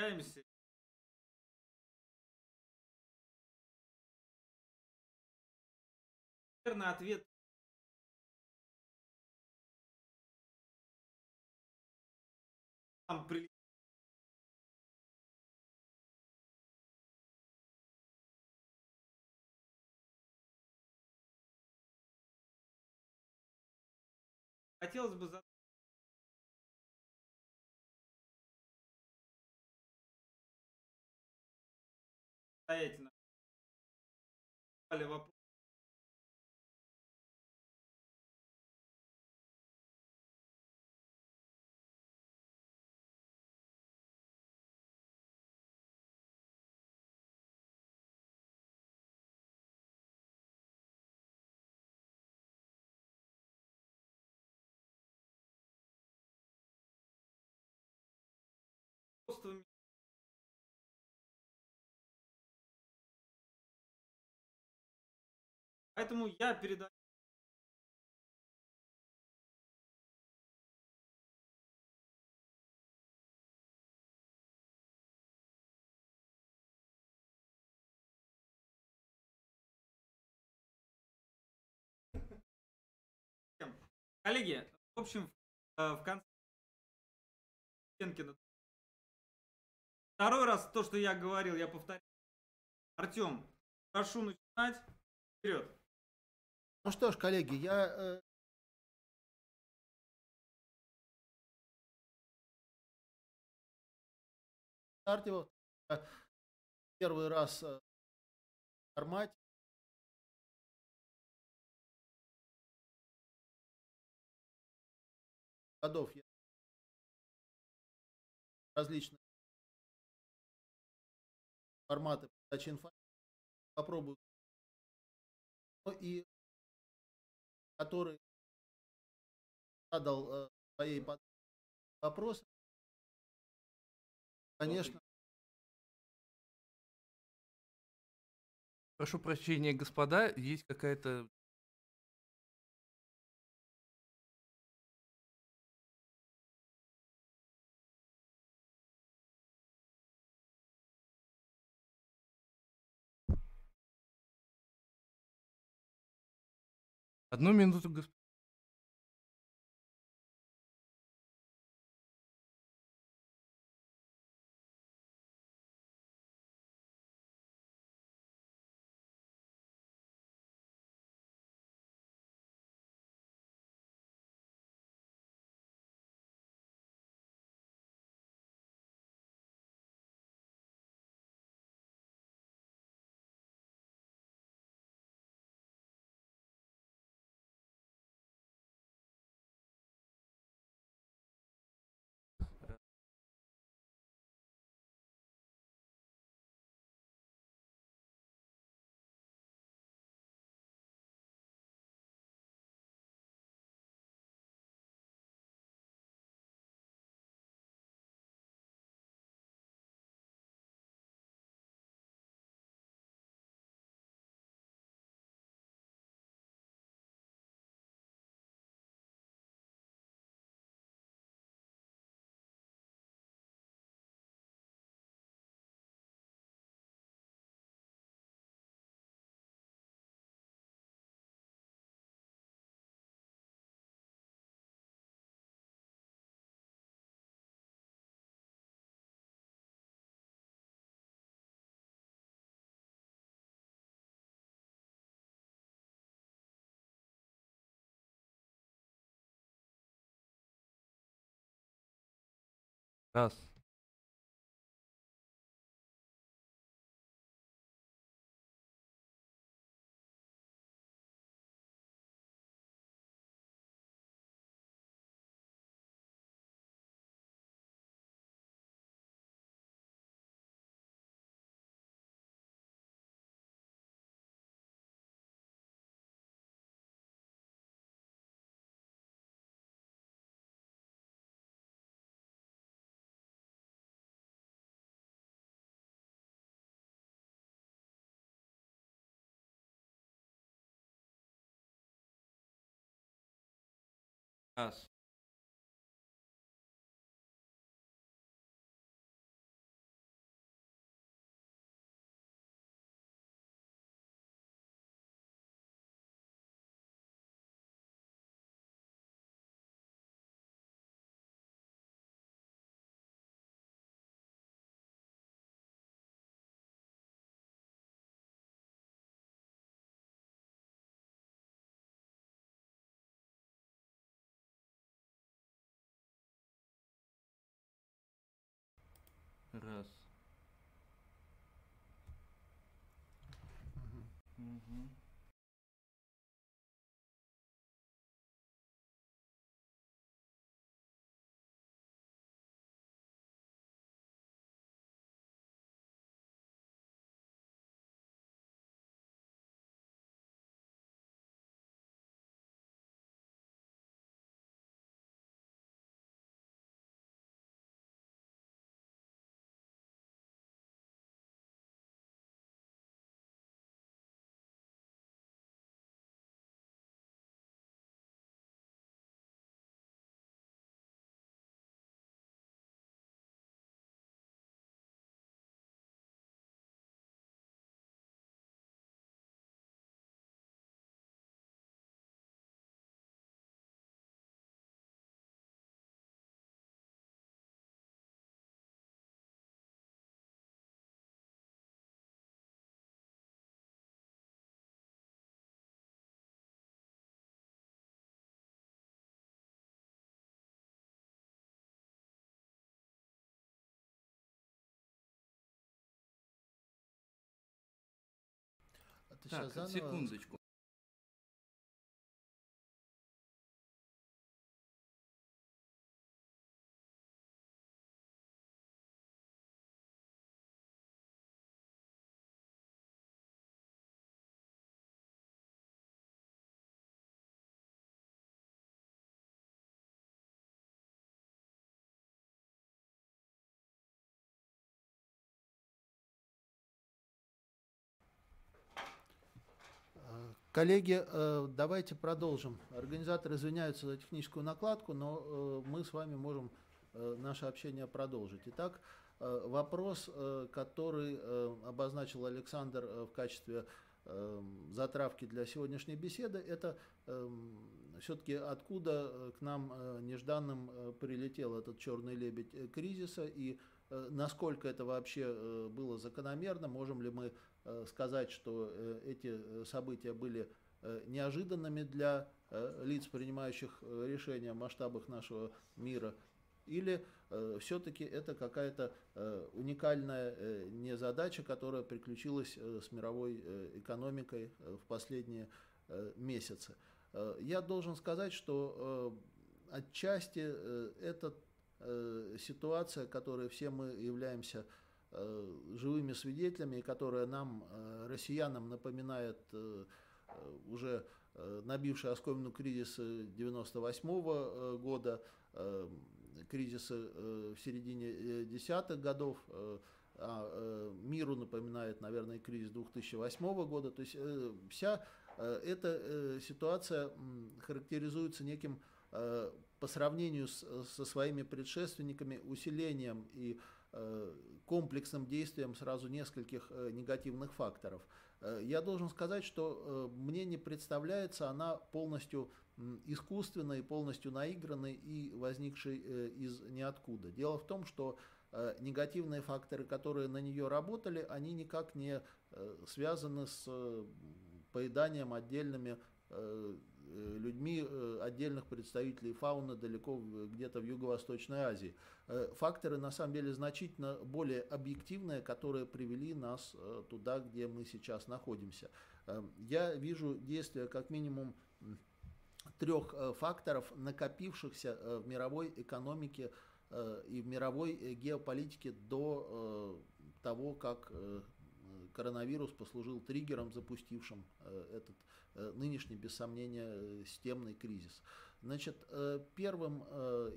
общаемся. Наверное, ответ там при... Хотелось бы задать самостоятельно. Поэтому я передаю Коллеги, в общем, э, в конце Второй раз то, что я говорил, я повторю. Артем, прошу начинать. Вперед. Ну что ж, коллеги, я э, стартил первый раз э, в формате. Годов я различные форматы подачи информации. Попробую. Ну и который задал э, своей вопросы. Конечно. Прошу прощения, господа, есть какая-то Одну минуту, Yes. Раз. Раз. Раз. Мгм. Ты Так, сейчас заново... секундочку. Коллеги, э, давайте продолжим. Организаторы извиняются за техническую накладку, но э, мы с вами можем э, наше общение продолжить. Итак, вопрос, который обозначил Александр в качестве затравки для сегодняшней беседы, это все-таки откуда э, к нам э, нежданным э, прилетел этот черный лебедь кризиса? И насколько это вообще было закономерно, можем ли мы сказать, что эти события были неожиданными для лиц, принимающих решения в масштабах нашего мира, или все-таки это какая-то уникальная э, незадача, которая приключилась с мировой экономикой в последние месяцы. Э, Я должен сказать, что э, отчасти э, это э, ситуация, которой все мы являемся живыми свидетелями, которая нам, россиянам, напоминает уже набивший оскомину кризис 98 года, кризисы э, в середине десятых годов, а миру напоминает, наверное, кризис 2008 года. То есть вся эта э, ситуация характеризуется неким э, по сравнению с, со своими предшественниками усилением и э, комплексным действием сразу нескольких э, негативных факторов. Э, Я должен сказать, что э, мне не представляется она полностью искусственной, полностью наигранной и возникшей э, из ниоткуда. Дело в том, что э, негативные факторы, которые на нее работали, они никак не э, связаны с э, поеданием отдельными э, э, людьми э, отдельных представителей фауны далеко где-то в Юго-Восточной Азии. Факторы на самом деле значительно более объективные, которые привели нас туда, где мы сейчас находимся. Я вижу действия как минимум трех факторов, накопившихся в мировой экономике и в мировой геополитике до того, как коронавирус послужил триггером, запустившим э, этот э, нынешний, без сомнения, э, системный кризис. Значит, первым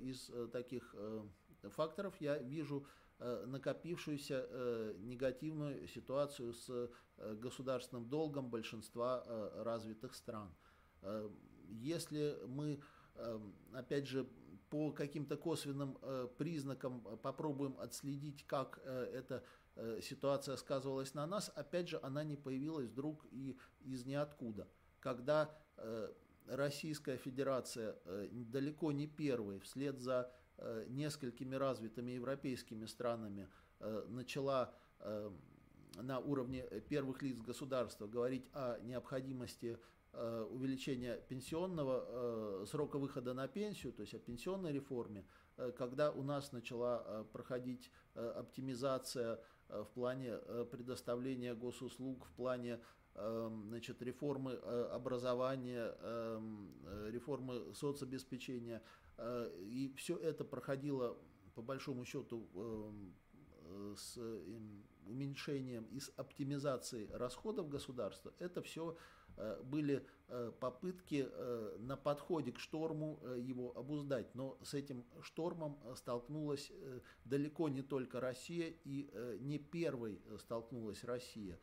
из таких факторов я вижу накопившуюся негативную ситуацию с государственным долгом большинства развитых стран. Если мы, опять же, по каким-то косвенным признакам попробуем отследить, как э, эта э, ситуация сказывалась на нас, опять же, она не появилась вдруг и из ниоткуда. Когда э, Российская Федерация э, далеко не первой, вслед за э, несколькими развитыми европейскими странами, э, начала э, на уровне первых лиц государства говорить о необходимости э, увеличения пенсионного э, срока выхода на пенсию, то есть о пенсионной реформе, когда у нас начала проходить оптимизация в плане предоставления госуслуг, в плане эм, значит, реформы образования, эм, реформы соцобеспечения. И все это проходило, по большому счету, эм, с уменьшением и с оптимизацией расходов государства, это все э, были э, попытки э, на подходе к шторму его обуздать. Но с этим штормом столкнулась далеко не только Россия и не первой столкнулась Россия.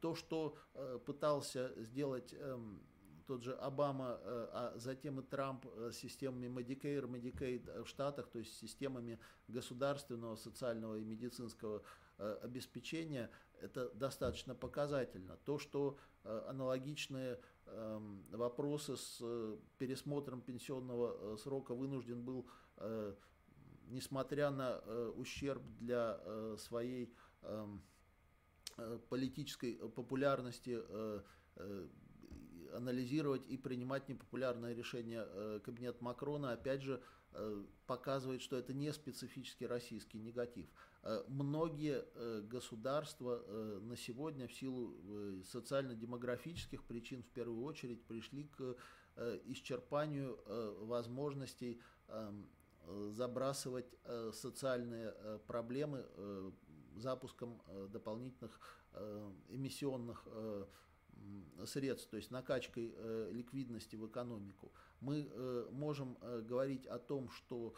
То, что пытался сделать эм, тот же Обама, а затем и Трамп с системами Medicare, Medicaid в Штатах, то есть системами государственного, социального и медицинского Э, обеспечения, это достаточно показательно. То, что э, аналогичные эм, вопросы с э, пересмотром пенсионного срока вынужден был, несмотря на ущерб для своей эм, политической популярности, анализировать и принимать непопулярное решение кабинет Макрона, опять же, показывает, что это не специфический российский негатив. Э, многие э, государства э, на сегодня в силу социально-демографических причин в первую очередь пришли к исчерпанию возможностей забрасывать социальные проблемы запуском дополнительных эмиссионных средств, то есть накачкой ликвидности в экономику. Мы можем говорить о том, что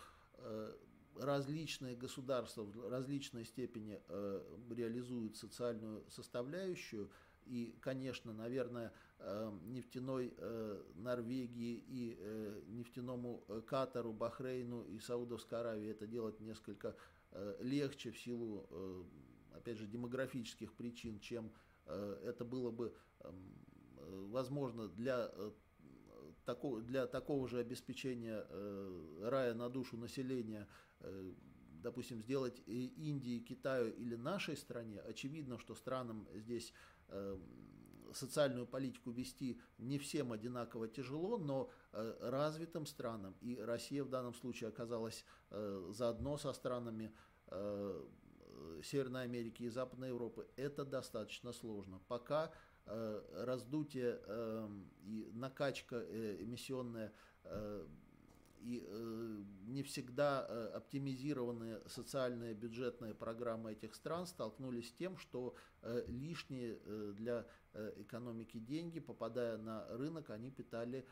различные государства в различной степени э, реализуют социальную составляющую. И, конечно, наверное, э, нефтяной э, Норвегии и э, нефтяному э, Катару, Бахрейну и Саудовской Аравии это делать несколько э, легче в силу, э, опять же, демографических причин, чем э, это было бы эм, э, возможно для э, такого, для такого же обеспечения э, рая на душу населения Э, допустим, сделать Индии, Китаю или нашей стране, очевидно, что странам здесь э, социальную политику вести не всем одинаково тяжело, но э, развитым странам, и Россия в данном случае оказалась заодно со странами Северной Америки и Западной Европы, это достаточно сложно. Пока раздутие и накачка эмиссионная и э, не всегда э, оптимизированные социальные бюджетные программы этих стран столкнулись с тем, что э, лишние для экономики деньги, попадая на рынок, они питали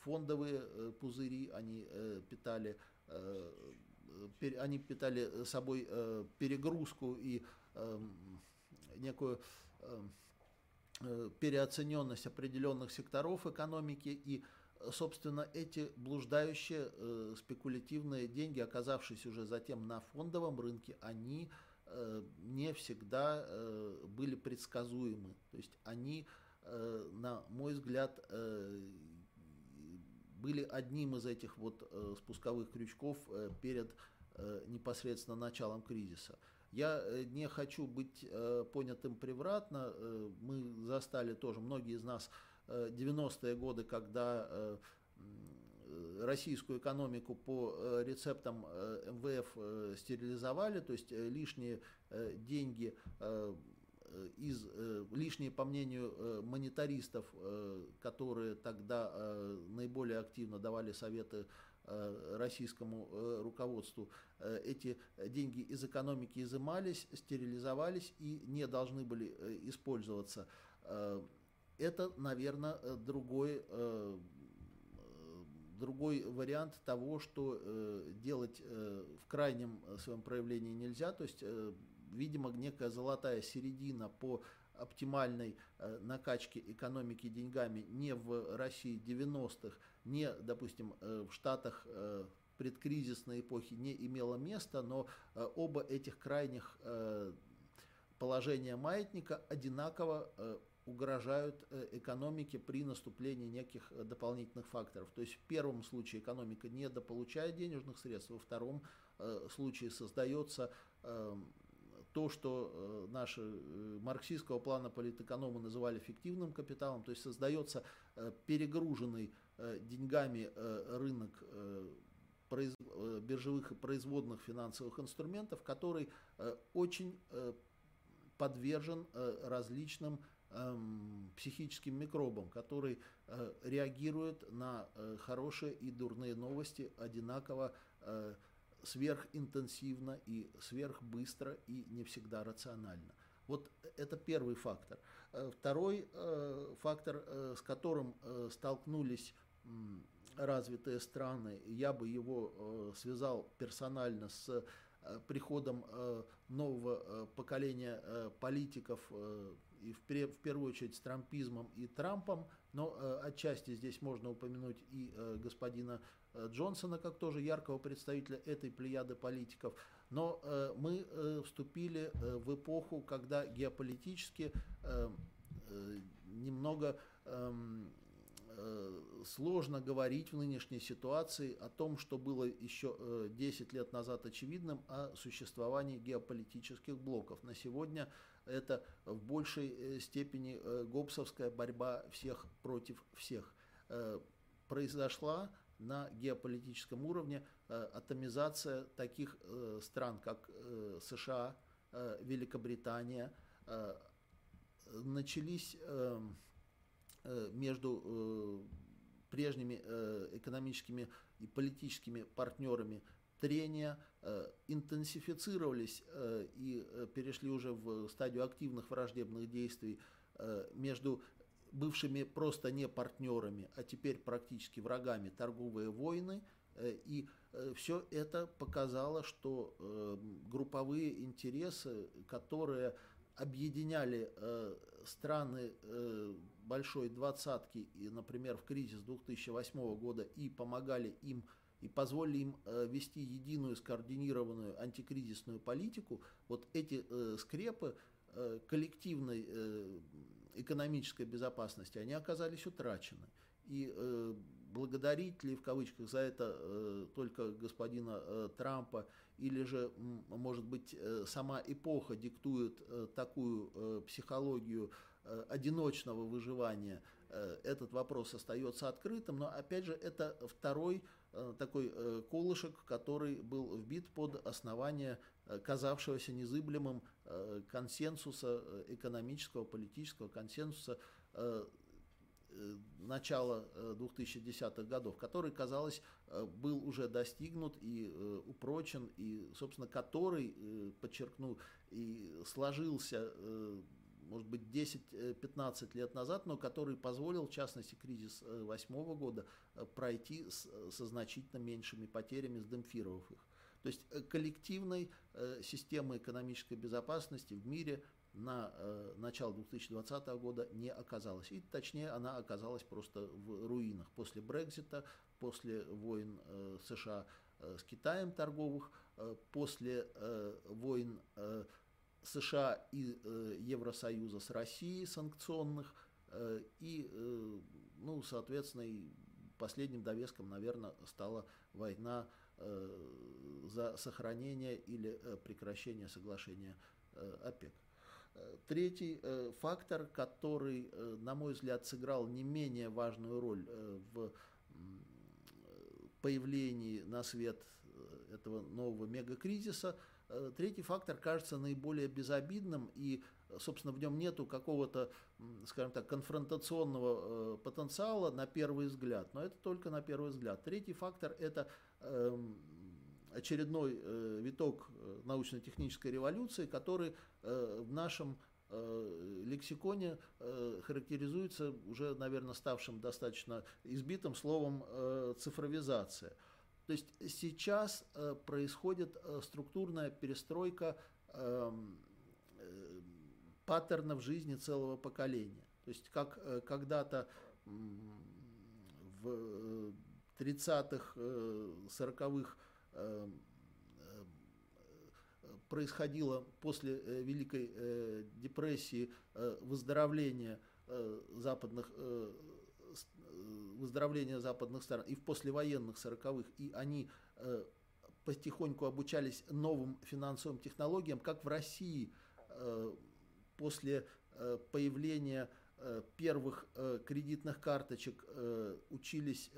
фондовые пузыри, они питали они питали собой перегрузку и некую переоцененность определенных секторов экономики и собственно, эти блуждающие э, спекулятивные деньги, оказавшись уже затем на фондовом рынке, они э, не всегда э, были предсказуемы. То есть они, э, на мой взгляд, э, были одним из этих вот э, спусковых крючков э, перед э, непосредственно началом кризиса. Я э, не хочу быть э, понятым превратно. Э, мы застали тоже, многие из нас 90-е годы, когда э, российскую экономику по э, рецептам э, МВФ стерилизовали, то есть лишние деньги из лишние, по мнению монетаристов, которые тогда наиболее активно давали советы российскому руководству, эти деньги из экономики изымались, стерилизовались и не должны были использоваться это, наверное, э, другой, э, другой вариант того, что э, делать в крайнем своем проявлении нельзя. То есть, видимо, некая золотая середина по оптимальной накачке экономики деньгами не в России 90-х, не, допустим, в Штатах предкризисной эпохи не имело места, но оба этих крайних положения маятника одинаково угрожают э, экономике при наступлении неких э, дополнительных факторов. То есть в первом случае экономика недополучает денежных средств, во втором э, случае создается эм, то, что наши марксистского плана политэкономы называли фиктивным капиталом, то есть создается перегруженный деньгами рынок произ, биржевых и производных финансовых инструментов, который очень подвержен различным эм, психическим микробам, который реагирует на хорошие и дурные новости одинаково сверхинтенсивно и сверхбыстро и не всегда рационально. Вот это первый фактор. Э, второй э, фактор, э, с которым столкнулись развитые страны, я бы его связал персонально с приходом нового поколения политиков и в, первую очередь с трампизмом и Трампом, но отчасти здесь можно упомянуть и господина Джонсона как тоже яркого представителя этой плеяды политиков. Но э, мы э, вступили э, в эпоху, когда геополитически э, э, немного эм, э, сложно говорить в нынешней ситуации о том, что было еще э, 10 лет назад очевидным о существовании геополитических блоков. На сегодня это в большей э, степени э, гоббсовская борьба всех против всех. Э, произошла на геополитическом уровне э, атомизация таких э, стран, как э, США, Великобритания. Начались между прежними экономическими и политическими партнерами трения, интенсифицировались и перешли уже в стадию активных враждебных действий между бывшими просто не партнерами, а теперь практически врагами торговые войны. Э, и э, все это показало, что э, групповые интересы, которые объединяли страны большой двадцатки, например, в кризис 2008 года, и помогали им и позволили им вести единую скоординированную антикризисную политику, вот эти скрепы коллективной экономической безопасности, они оказались утрачены. И э, благодарить ли в кавычках за это э, только господина э, Трампа, или же, может быть, э, сама эпоха диктует э, такую э, психологию э, одиночного выживания, э, этот вопрос остается открытым, но опять же это второй э, такой э, колышек, который был вбит под основание Э, казавшегося незыблемым э, консенсуса э, экономического, политического консенсуса начала 2010-х годов, который, казалось, был уже достигнут и упрочен, и, собственно, который, подчеркну, и сложился, может быть, 10-15 лет назад, но который позволил, в частности, кризис 2008 года пройти со значительно меньшими потерями, сдемпфировав их. То есть э, коллективной э, системы экономической безопасности в мире на э, начало 2020 года не оказалось. И точнее, она оказалась просто в руинах. После Брекзита, после войн э, США э, с Китаем торговых, э, после э, войн э, США и э, Евросоюза с Россией санкционных, э, и, э, ну, соответственно, и последним довеском, наверное, стала война Э, за сохранение или э, прекращение соглашения э, ОПЕК. Третий фактор, который, на мой взгляд, сыграл не менее важную роль в появлении на свет этого нового мегакризиса, третий фактор кажется наиболее безобидным и, собственно, в нем нету какого-то, скажем так, конфронтационного потенциала на первый взгляд, но это только на первый взгляд. Третий фактор – это Эм, очередной э, виток э, научно-технической революции, который э, в нашем лексиконе характеризуется уже, наверное, ставшим достаточно избитым словом цифровизация. То есть сейчас происходит структурная перестройка эм, паттернов жизни целого поколения. То есть как когда-то в 30-х, 40-х э, э, э, происходило после Великой депрессии выздоровление западных выздоровление западных стран и в послевоенных 40-х, и они потихоньку обучались новым финансовым технологиям, как в России после появления первых кредитных карточек учились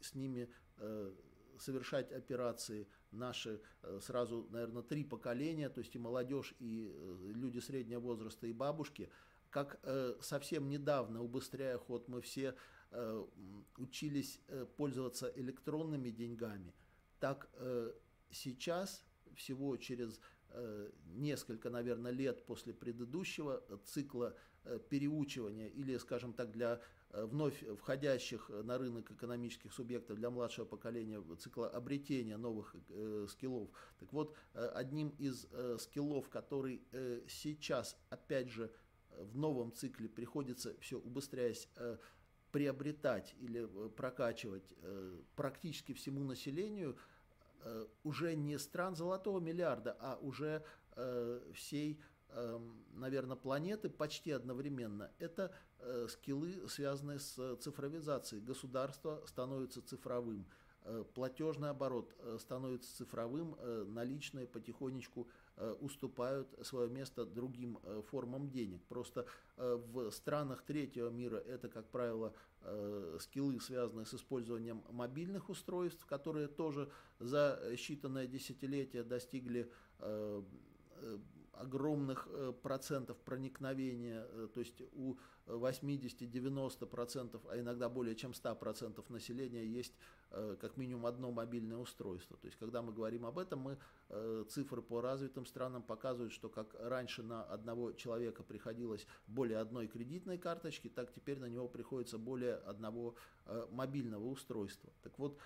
с ними э, совершать операции наши сразу, наверное, три поколения, то есть и молодежь, и люди среднего возраста, и бабушки, как совсем недавно, убыстряя ход, мы все учились пользоваться электронными деньгами, так сейчас, всего через несколько, наверное, лет после предыдущего цикла переучивания или, скажем так, для Э, вновь входящих на рынок экономических субъектов для младшего поколения цикла обретения новых э, скиллов. Так вот, э, одним из э, скиллов, который э, сейчас, опять же, в новом цикле приходится все убыстряясь э, приобретать или э, прокачивать э, практически всему населению, э, уже не стран золотого миллиарда, а уже всей Эм, наверное, планеты почти одновременно. Это скиллы, связанные с цифровизацией. Государство становится цифровым, платежный оборот становится цифровым, наличные потихонечку уступают свое место другим формам денег. Просто в странах третьего мира это, как правило, скиллы, связанные с использованием мобильных устройств, которые тоже за считанное десятилетие достигли огромных э, процентов проникновения, э, то есть у 80-90 процентов, а иногда более чем 100 процентов населения есть э, как минимум одно мобильное устройство. То есть когда мы говорим об этом, мы цифры по развитым странам показывают, что как раньше на одного человека приходилось более одной кредитной карточки, так теперь на него приходится более одного мобильного устройства. Так вот,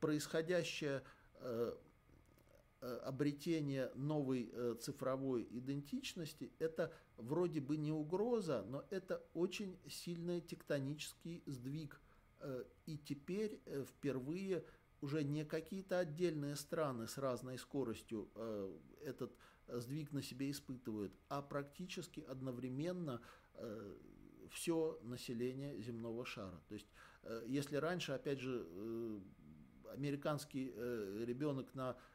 происходящее Э, обретение новой э, цифровой идентичности, это вроде бы не угроза, но это очень сильный тектонический сдвиг. Э, и теперь впервые уже не какие-то отдельные страны с разной скоростью этот сдвиг на себе испытывают, а практически одновременно все население земного шара. То есть, если раньше, опять же, американский ребенок на Э,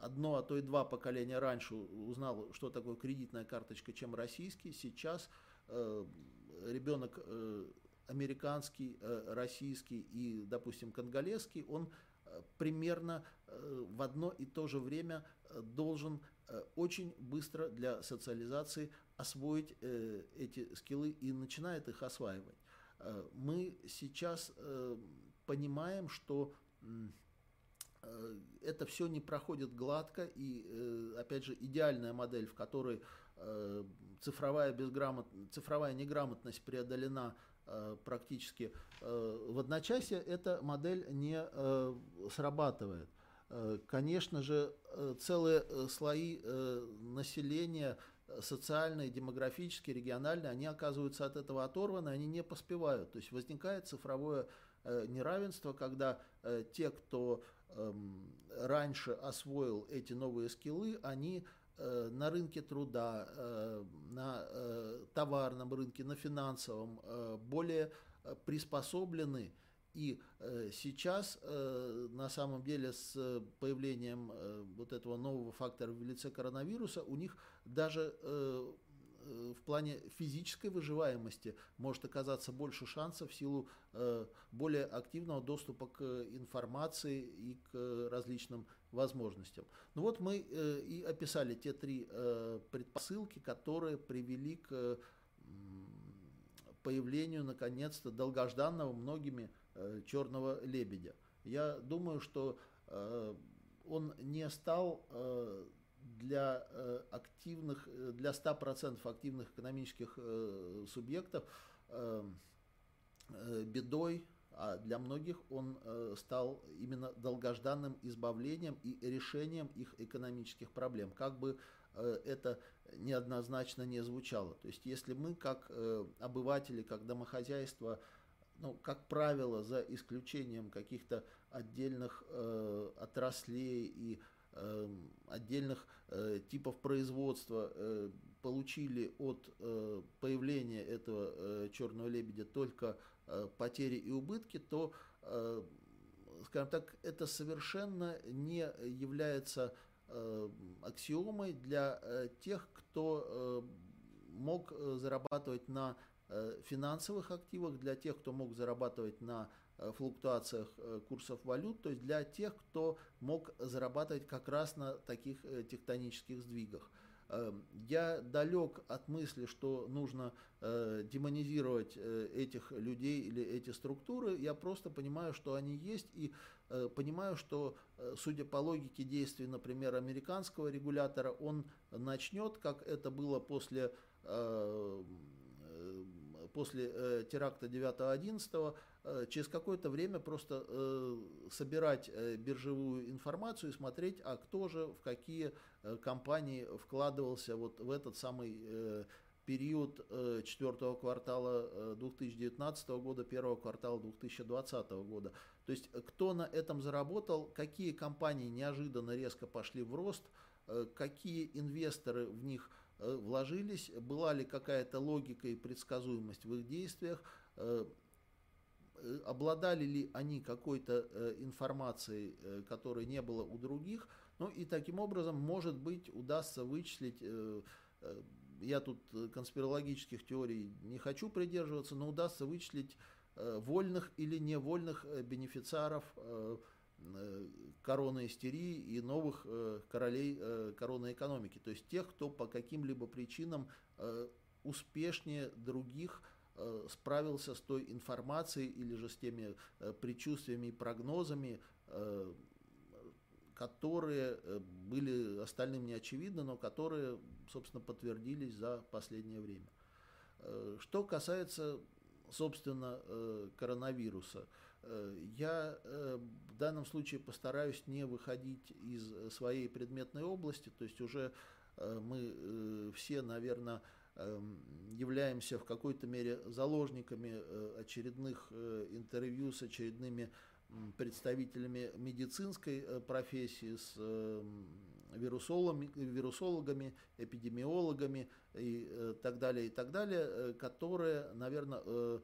одно, а то и два поколения раньше узнал, что такое кредитная карточка, чем российский. Сейчас э, ребенок э, американский, российский и, допустим, конголезский, он примерно в одно и то же время должен очень быстро для социализации освоить эти скиллы и начинает их осваивать. Мы сейчас понимаем, что Э, это все не проходит гладко, и, э, опять же, идеальная модель, в которой э, цифровая, безграмот... цифровая неграмотность преодолена практически в одночасье, эта модель не срабатывает. Конечно же, целые слои населения, социальные, демографические, региональные, они оказываются от этого оторваны, они не поспевают. То есть возникает цифровое неравенство, когда те, кто раньше освоил эти новые скиллы, они э, на рынке труда, э, на э, товарном рынке, на финансовом более приспособлены. И сейчас на самом деле с появлением вот этого нового фактора в лице коронавируса у них даже в плане физической выживаемости может оказаться больше шансов в силу э, более активного доступа к информации и к различным возможностям. Ну вот мы э, и описали те три предпосылки, которые привели к появлению, наконец-то, долгожданного многими черного лебедя. Я думаю, что он не стал для э, активных, э, для 100% активных экономических э, субъектов бедой, а для многих он стал именно долгожданным избавлением и решением их экономических проблем, как бы это неоднозначно не звучало. То есть если мы как обыватели, как домохозяйство, ну, как правило, за исключением каких-то отдельных отраслей и Эм, отдельных э, типов производства э, получили от э, появления этого черного лебедя только потери и убытки, то, скажем так, это совершенно не является аксиомой для тех, кто мог зарабатывать на финансовых активах, для тех, кто мог зарабатывать на флуктуациях курсов валют, то есть для тех, кто мог зарабатывать как раз на таких тектонических сдвигах. Эм, я далек от мысли, что нужно э, демонизировать э, этих людей или эти структуры. Я просто понимаю, что они есть, и э, понимаю, что, судя по логике действий, например, американского регулятора, он начнет, как это было после после э, теракта 9-11, э, через какое-то время просто э, собирать э, биржевую информацию и смотреть, а кто же в какие э, компании вкладывался вот в этот самый э, период э, четвертого квартала э, 2019 года, первого квартала 2020 года. То есть кто на этом заработал, какие компании неожиданно резко пошли в рост, э, какие инвесторы в них Э, вложились, была ли какая-то логика и предсказуемость в их действиях, э, э, обладали ли они какой-то информацией, которой не было у других, ну и таким образом, может быть, удастся вычислить, я тут конспирологических теорий не хочу придерживаться, но удастся вычислить вольных или невольных бенефициаров Э, короны истерии и новых э, королей э, короны экономики. То есть тех, кто по каким-либо причинам успешнее других справился с той информацией или же с теми предчувствиями и прогнозами, которые были остальным не очевидны, но которые, собственно, подтвердились за последнее время. Что касается, собственно, коронавируса – Э, я э, в данном случае постараюсь не выходить из своей предметной области, то есть уже э, мы все, наверное, являемся в какой-то мере заложниками очередных интервью с очередными представителями медицинской профессии, с эм, вирусологами, вирусологами эпидемиологами и так далее, и так далее, которые, наверное, Э,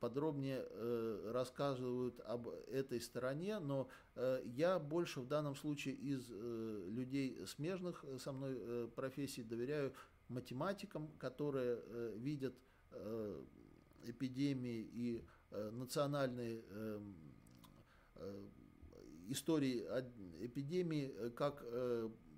подробнее э, рассказывают об этой стороне, но э, я больше в данном случае из людей смежных со мной профессий доверяю математикам, которые видят эпидемии и национальные истории эпидемии как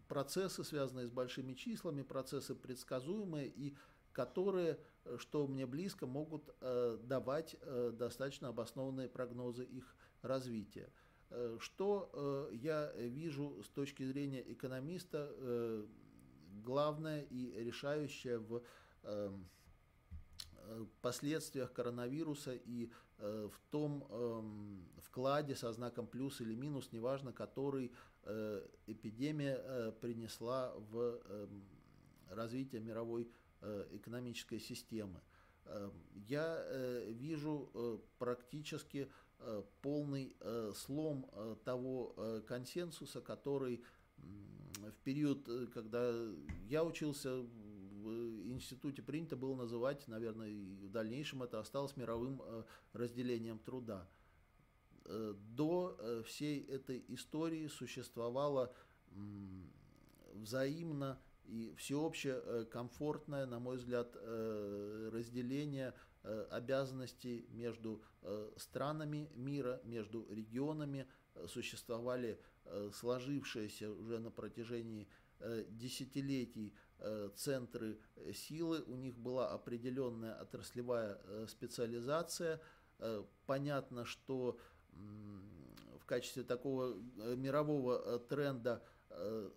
процессы, связанные с большими числами, процессы предсказуемые и которые, э, что мне близко, могут э, давать э, достаточно обоснованные прогнозы их развития. Что я вижу с точки зрения экономиста главное и решающее в последствиях коронавируса и в том эм, вкладе со знаком плюс или минус, неважно, который эпидемия принесла в эм, развитие мировой Э, экономической системы. Э, я э, вижу практически полный слом того консенсуса, который в период, когда я учился в институте, принято было называть, наверное, и в дальнейшем это осталось мировым разделением труда. До всей этой истории существовало взаимно и всеобщее э, комфортное, на мой взгляд, э, разделение э, обязанностей между странами мира, между регионами существовали сложившиеся уже на протяжении десятилетий центры силы, у них была определенная отраслевая специализация. Понятно, что в качестве такого мирового тренда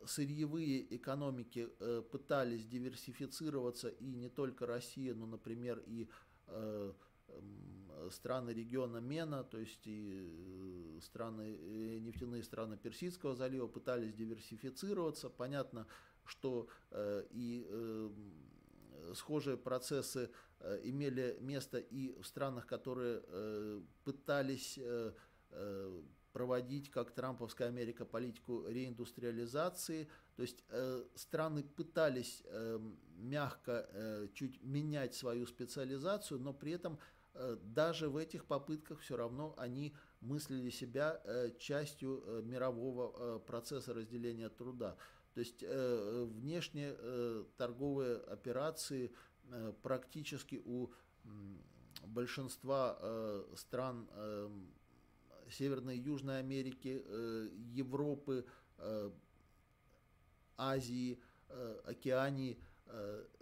сырьевые экономики э, пытались диверсифицироваться, и не только Россия, но, например, и э, страны региона Мена, то есть и страны, нефтяные страны Персидского залива пытались диверсифицироваться. Понятно, что и схожие процессы имели место и в странах, которые пытались проводить, как Трамповская Америка, политику реиндустриализации. То есть э, страны пытались э, мягко э, чуть менять свою специализацию, но при этом э, даже в этих попытках все равно они мыслили себя э, частью э, мирового э, процесса разделения труда. То есть э, внешние э, торговые операции э, практически у большинства стран Северной и Южной Америки, Европы, Азии, Океании.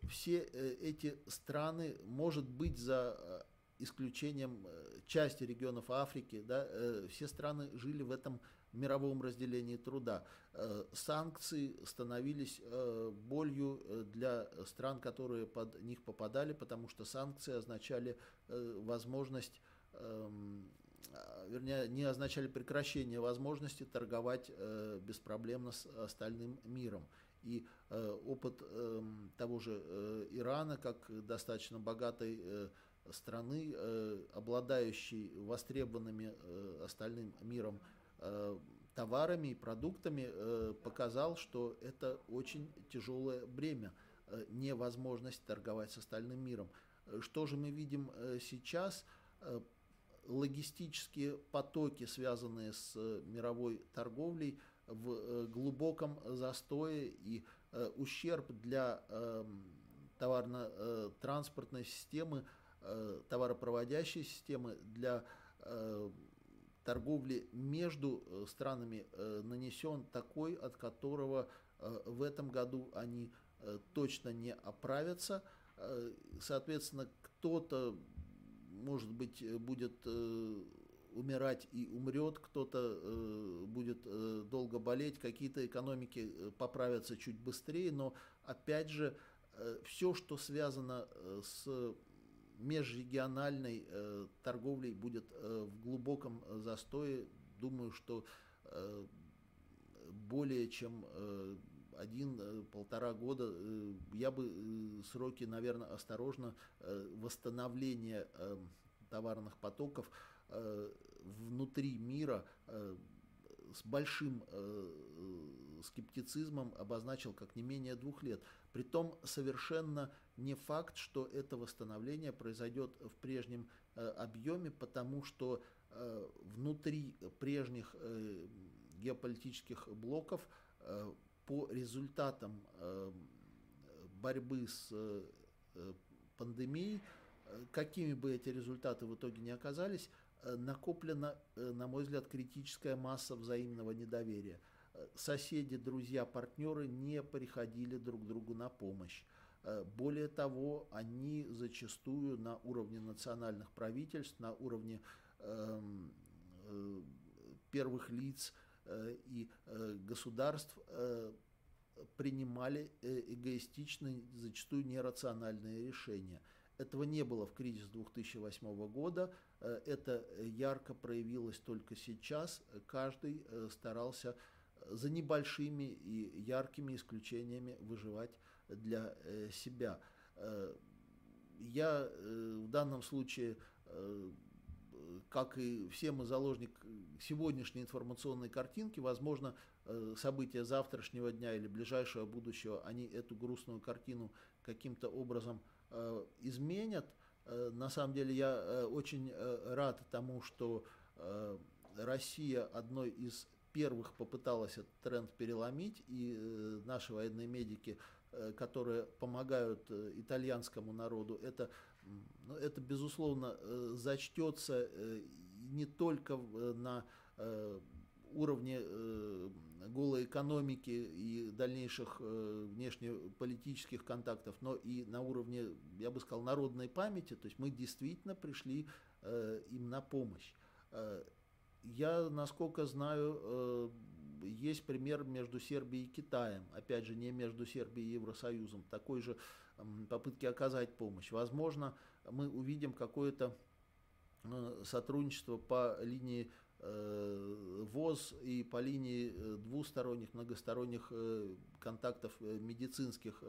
Все эти страны, может быть, за исключением части регионов Африки, да, все страны жили в этом мировом разделении труда. Э, санкции становились э, болью э, для стран, которые под них попадали, потому что санкции означали возможность эм, вернее, не означали прекращение возможности торговать беспроблемно с остальным миром. И опыт эм, того же Ирана, как достаточно богатой страны, обладающей востребованными остальным миром Э, товарами и продуктами э, показал, что это очень тяжелое бремя, э, невозможность торговать с остальным миром. Что же мы видим сейчас? Логистические потоки, связанные с мировой торговлей, в глубоком застое и ущерб для товарно-транспортной системы, товаропроводящей системы, для торговли между э, странами э, нанесен такой, от которого э, в этом году они точно не оправятся. Соответственно, кто-то, может быть, будет умирать и умрет, кто-то будет долго болеть, какие-то экономики поправятся чуть быстрее, но опять же, все, что связано с межрегиональной э, торговлей будет э, в глубоком э, застое. Думаю, что э, более чем э, один-полтора года, э, я бы э, сроки, наверное, осторожно, э, восстановление э, товарных потоков э, внутри мира э, с большим э, скептицизмом обозначил как не менее двух лет. Притом совершенно не факт, что это восстановление произойдет в прежнем э, объеме, потому что э, внутри прежних э, геополитических блоков э, по результатам э, борьбы с э, пандемией, э, какими бы эти результаты в итоге не оказались, э, накоплена, э, на мой взгляд, критическая масса взаимного недоверия. Соседи, друзья, партнеры не приходили друг другу на помощь. Э, более того, они зачастую на уровне национальных правительств, на уровне эм, э, первых лиц э, и государств принимали эгоистичные, зачастую нерациональные решения. Этого не было в кризис 2008 года, это ярко проявилось только сейчас. Каждый старался за небольшими и яркими исключениями выживать для э, себя. Э, я э, в данном случае, как и все мы заложник сегодняшней информационной картинки, возможно, события завтрашнего дня или ближайшего будущего, они эту грустную картину каким-то образом изменят. На самом деле я очень рад тому, что Россия одной из первых попыталась этот тренд переломить, и наши военные медики Э, которые помогают э, итальянскому народу, это, ну, это безусловно, э, зачтется не только на уровне голой экономики и дальнейших внешнеполитических контактов, но и на уровне, я бы сказал, народной памяти. То есть мы действительно пришли им на помощь. Я, насколько знаю, есть пример между Сербией и Китаем, опять же, не между Сербией и Евросоюзом, такой же попытки оказать помощь. Возможно, мы увидим какое-то э, сотрудничество по линии э, ВОЗ и по линии э, двусторонних, многосторонних контактов медицинских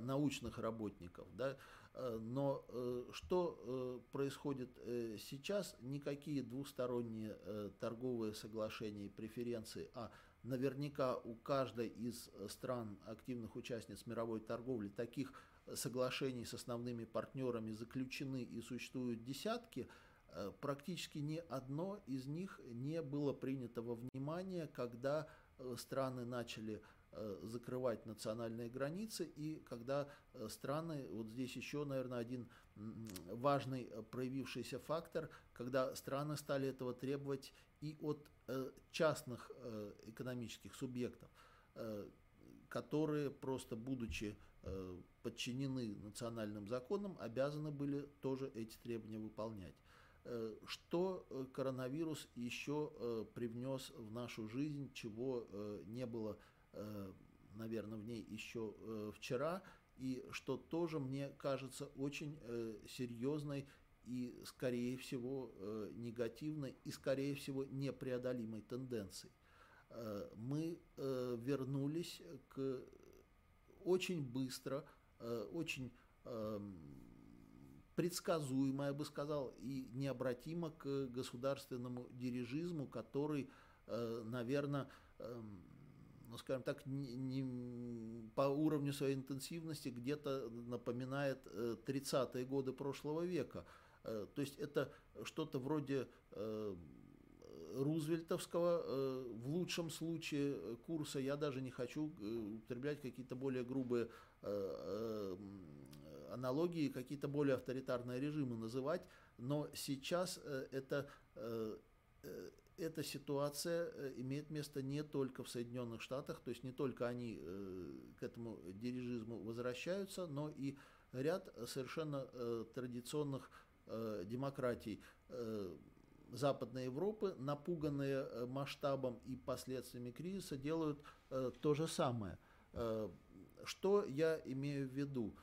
научных работников. Да? Но что происходит сейчас? Никакие двусторонние торговые соглашения и преференции, а наверняка у каждой из стран, активных участниц мировой торговли, таких соглашений с основными партнерами заключены и существуют десятки, практически ни одно из них не было принято во внимание, когда страны начали закрывать национальные границы, и когда страны, вот здесь еще, наверное, один важный проявившийся фактор, когда страны стали этого требовать и от частных экономических субъектов, которые просто будучи Э, подчинены национальным законам, обязаны были тоже эти требования выполнять. Э, что э, коронавирус еще привнес в нашу жизнь, чего не было, наверное, в ней еще вчера, и что тоже, мне кажется, очень серьезной и, скорее всего, негативной и, скорее всего, непреодолимой тенденцией. Мы вернулись к очень быстро, э, очень эм, предсказуемо, я бы сказал, и необратимо к государственному дирижизму, который, э, наверное, эм, ну, скажем так, не, не, по уровню своей интенсивности где-то напоминает 30-е э, годы прошлого века. То есть это что-то вроде рузвельтовского, э, в лучшем случае э, курса, я даже не хочу э, употреблять какие-то более грубые аналогии, какие-то более авторитарные режимы называть, но сейчас это, эта ситуация имеет место не только в Соединенных Штатах, то есть не только они к этому дирижизму возвращаются, но и ряд совершенно традиционных демократий Западной Европы, напуганные э, масштабом и последствиями кризиса, делают э, то же самое. Э, что я имею в виду?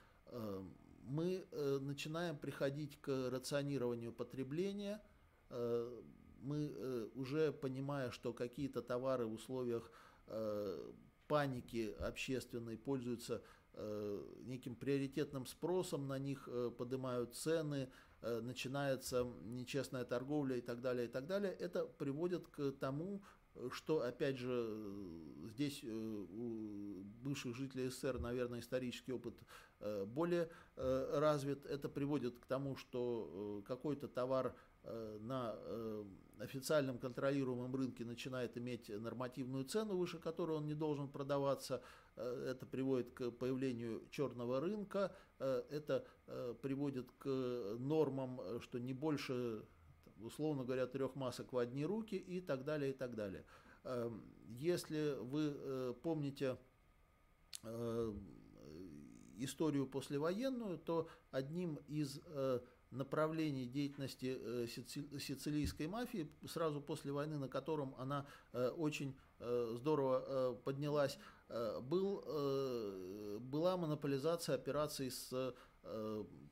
Мы начинаем приходить к рационированию потребления, мы уже понимая, что какие-то товары в условиях паники общественной пользуются неким приоритетным спросом, на них поднимают цены, Э, начинается нечестная торговля и так далее, и так далее, это приводит к тому, что, опять же, здесь э, у бывших жителей СССР, наверное, исторический опыт э, более развит. Это приводит к тому, что какой-то товар на официальном контролируемом рынке начинает иметь нормативную цену, выше которой он не должен продаваться. Это приводит к появлению черного рынка, это приводит к нормам, что не больше условно говоря, трех масок в одни руки и так далее, и так далее. Эм, если вы э, помните э, историю послевоенную, то одним из э, направлений деятельности сицилийской мафии сразу после войны, на котором она очень здорово поднялась, был, была монополизация операций с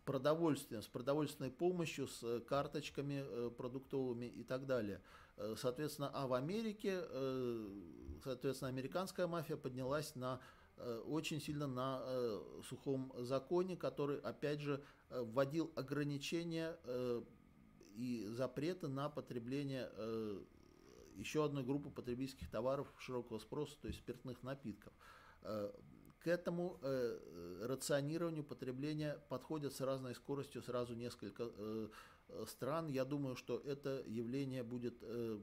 продовольствием, с продовольственной помощью, с э, карточками э, продуктовыми и так далее. Э, соответственно, а в Америке, соответственно, американская мафия поднялась на очень сильно на сухом законе, который, опять же, вводил ограничения и запреты на потребление еще одной группы потребительских товаров широкого спроса, то есть спиртных напитков к этому э, рационированию потребления подходят с разной скоростью сразу несколько э, стран. Я думаю, что это явление будет э,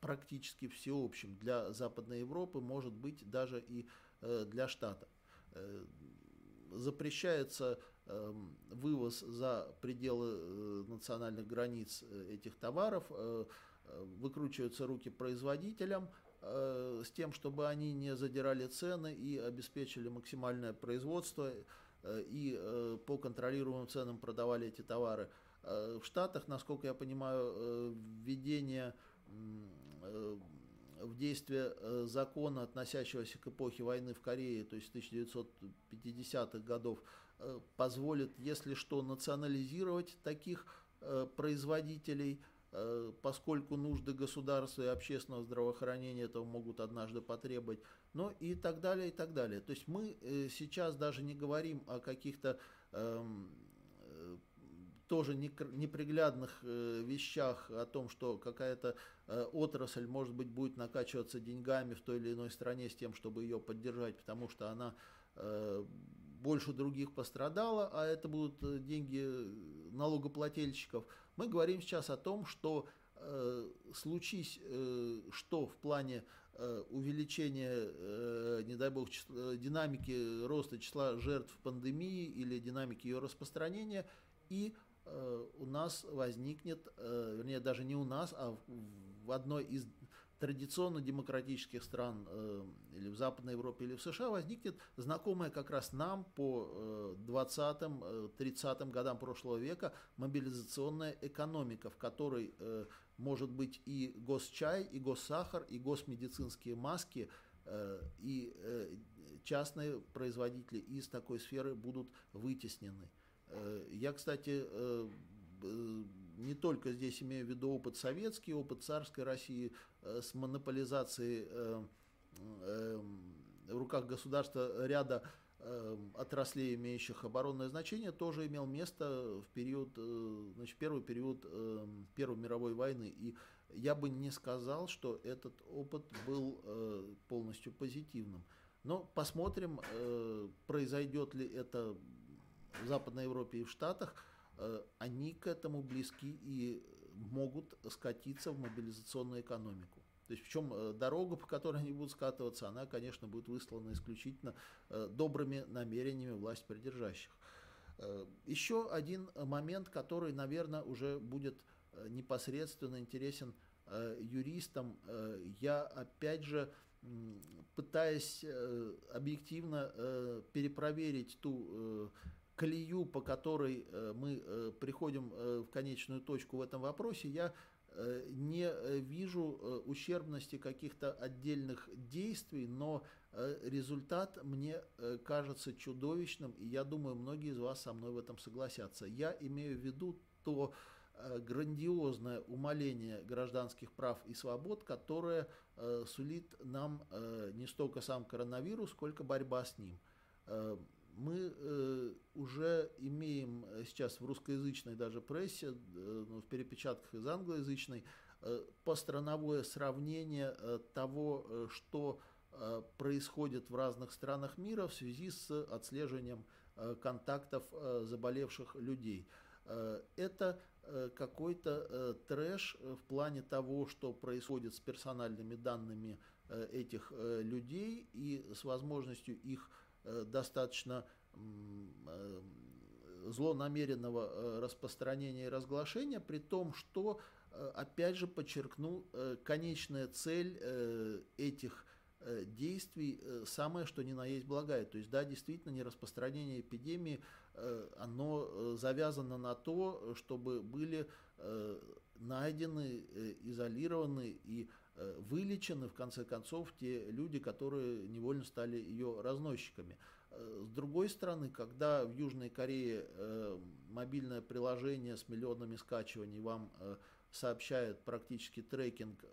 практически всеобщим для Западной Европы, может быть даже и э, для Штатов. Э, запрещается э, вывоз за пределы э, национальных границ э, этих товаров, э, э выкручиваются руки производителям, Э, с тем, чтобы они не задирали цены и обеспечили максимальное производство э, и э, по контролируемым ценам продавали эти товары. В Штатах, насколько я понимаю, введение в действие закона, относящегося к эпохе войны в Корее, то есть 1950-х годов, позволит, если что, национализировать таких производителей – поскольку нужды государства и общественного здравоохранения этого могут однажды потребовать, ну и так далее, и так далее. То есть мы э, сейчас даже не говорим о каких-то эм, э, тоже неприглядных вещах о том, что какая-то отрасль, может быть, будет накачиваться деньгами в той или иной стране с тем, чтобы ее поддержать, потому что она больше других пострадала, а это будут деньги налогоплательщиков – мы говорим сейчас о том, что э, случись, э, что в плане увеличения, не дай бог, динамики роста числа жертв пандемии или динамики ее распространения, и у нас возникнет, вернее, даже не у нас, а в одной из традиционно демократических стран э, или в Западной Европе, или в США возникнет знакомая как раз нам по 20-30 э, годам прошлого века мобилизационная экономика, в которой э, может быть и госчай, и госсахар, и госмедицинские маски, и частные производители из такой сферы будут вытеснены. Я, кстати, не только здесь имею в виду опыт советский, опыт царской России э, с монополизацией э, э, в руках государства ряда отраслей, имеющих оборонное значение, тоже имел место в период, значит, первый период Первой мировой войны. И я бы не сказал, что этот опыт был полностью позитивным. Но посмотрим, произойдет ли это в Западной Европе и в Штатах. Э, они к этому близки и могут скатиться в мобилизационную экономику. То есть, причем э, дорога, по которой они будут скатываться, она, конечно, будет выслана исключительно э, добрыми намерениями власть придержащих. Еще один момент, который, наверное, уже будет непосредственно интересен юристам. Я, опять же, пытаясь объективно перепроверить ту колею, по которой э, мы э, приходим э, в конечную точку в этом вопросе, я не вижу ущербности каких-то отдельных действий, но результат мне кажется чудовищным, и я думаю, многие из вас со мной в этом согласятся. Я имею в виду то грандиозное умаление гражданских прав и свобод, которое сулит нам не столько сам коронавирус, сколько борьба с ним мы э, уже имеем э, сейчас в русскоязычной даже прессе, э, ну, в перепечатках из англоязычной, э, сравнение того, что происходит в разных странах мира в связи с отслеживанием контактов заболевших людей. Это какой-то трэш в плане того, что происходит с персональными данными этих людей и с возможностью их достаточно э, злонамеренного э, распространения и разглашения, при том, что, опять же, подчеркну, конечная цель этих действий самое, что ни на есть благая. То есть, да, действительно, не распространение эпидемии, оно завязано на то, чтобы были найдены, изолированы и Э, вылечены, в конце концов, те люди, которые невольно стали ее разносчиками. Э, с другой стороны, когда в Южной Корее э, мобильное приложение с миллионами скачиваний вам сообщает практически трекинг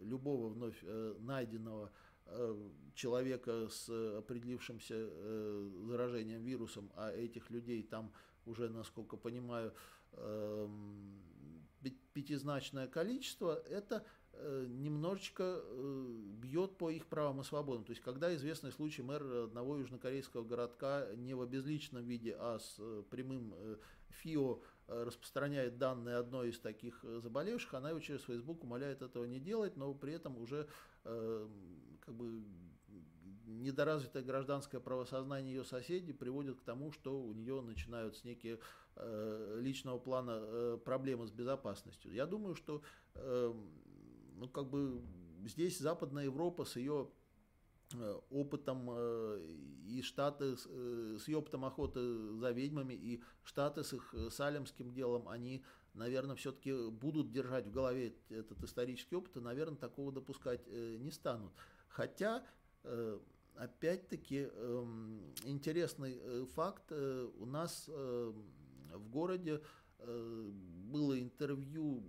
любого вновь найденного человека с определившимся заражением вирусом, а этих людей там уже, насколько понимаю, эм, пятизначное количество, это Э, немножечко э, бьет по их правам и свободам. То есть, когда известный случай мэр одного южнокорейского городка не в обезличенном виде, а с э, прямым ФИО распространяет данные одной из таких заболевших, она его через Facebook умоляет этого не делать, но при этом уже как бы недоразвитое гражданское правосознание ее соседей приводит к тому, что у нее начинаются некие личного плана проблемы с безопасностью. Я думаю, что ну, как бы здесь Западная Европа с ее э, опытом э, и Штаты э, с ее опытом охоты за ведьмами и Штаты с их салемским делом, они, наверное, все-таки будут держать в голове этот исторический опыт и, наверное, такого допускать не станут. Хотя, опять-таки, эм, интересный факт, у нас в городе было интервью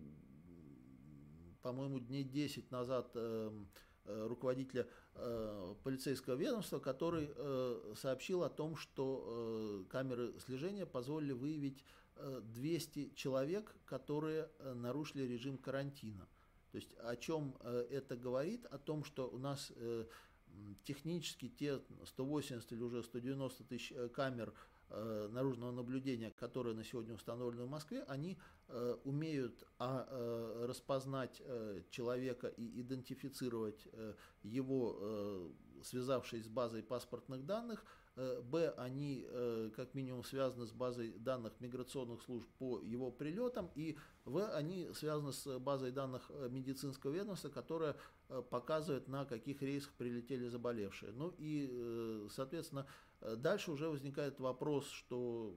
по-моему, дней 10 назад эм, э, руководителя э, полицейского ведомства, который э, сообщил о том, что камеры слежения позволили выявить 200 человек, которые нарушили режим карантина. То есть о чем это говорит? О том, что у нас технически те 180 или уже 190 тысяч камер э, наружного наблюдения, которые на сегодня установлены в Москве, они э, умеют а, э, распознать э, человека и идентифицировать э, его, э, связавшись с базой паспортных данных, Э, б, они э, как минимум связаны с базой данных миграционных служб по его прилетам, и В, они связаны с базой данных э, медицинского ведомства, которая показывает, на каких рейсах прилетели заболевшие. Ну и, соответственно, дальше уже возникает вопрос, что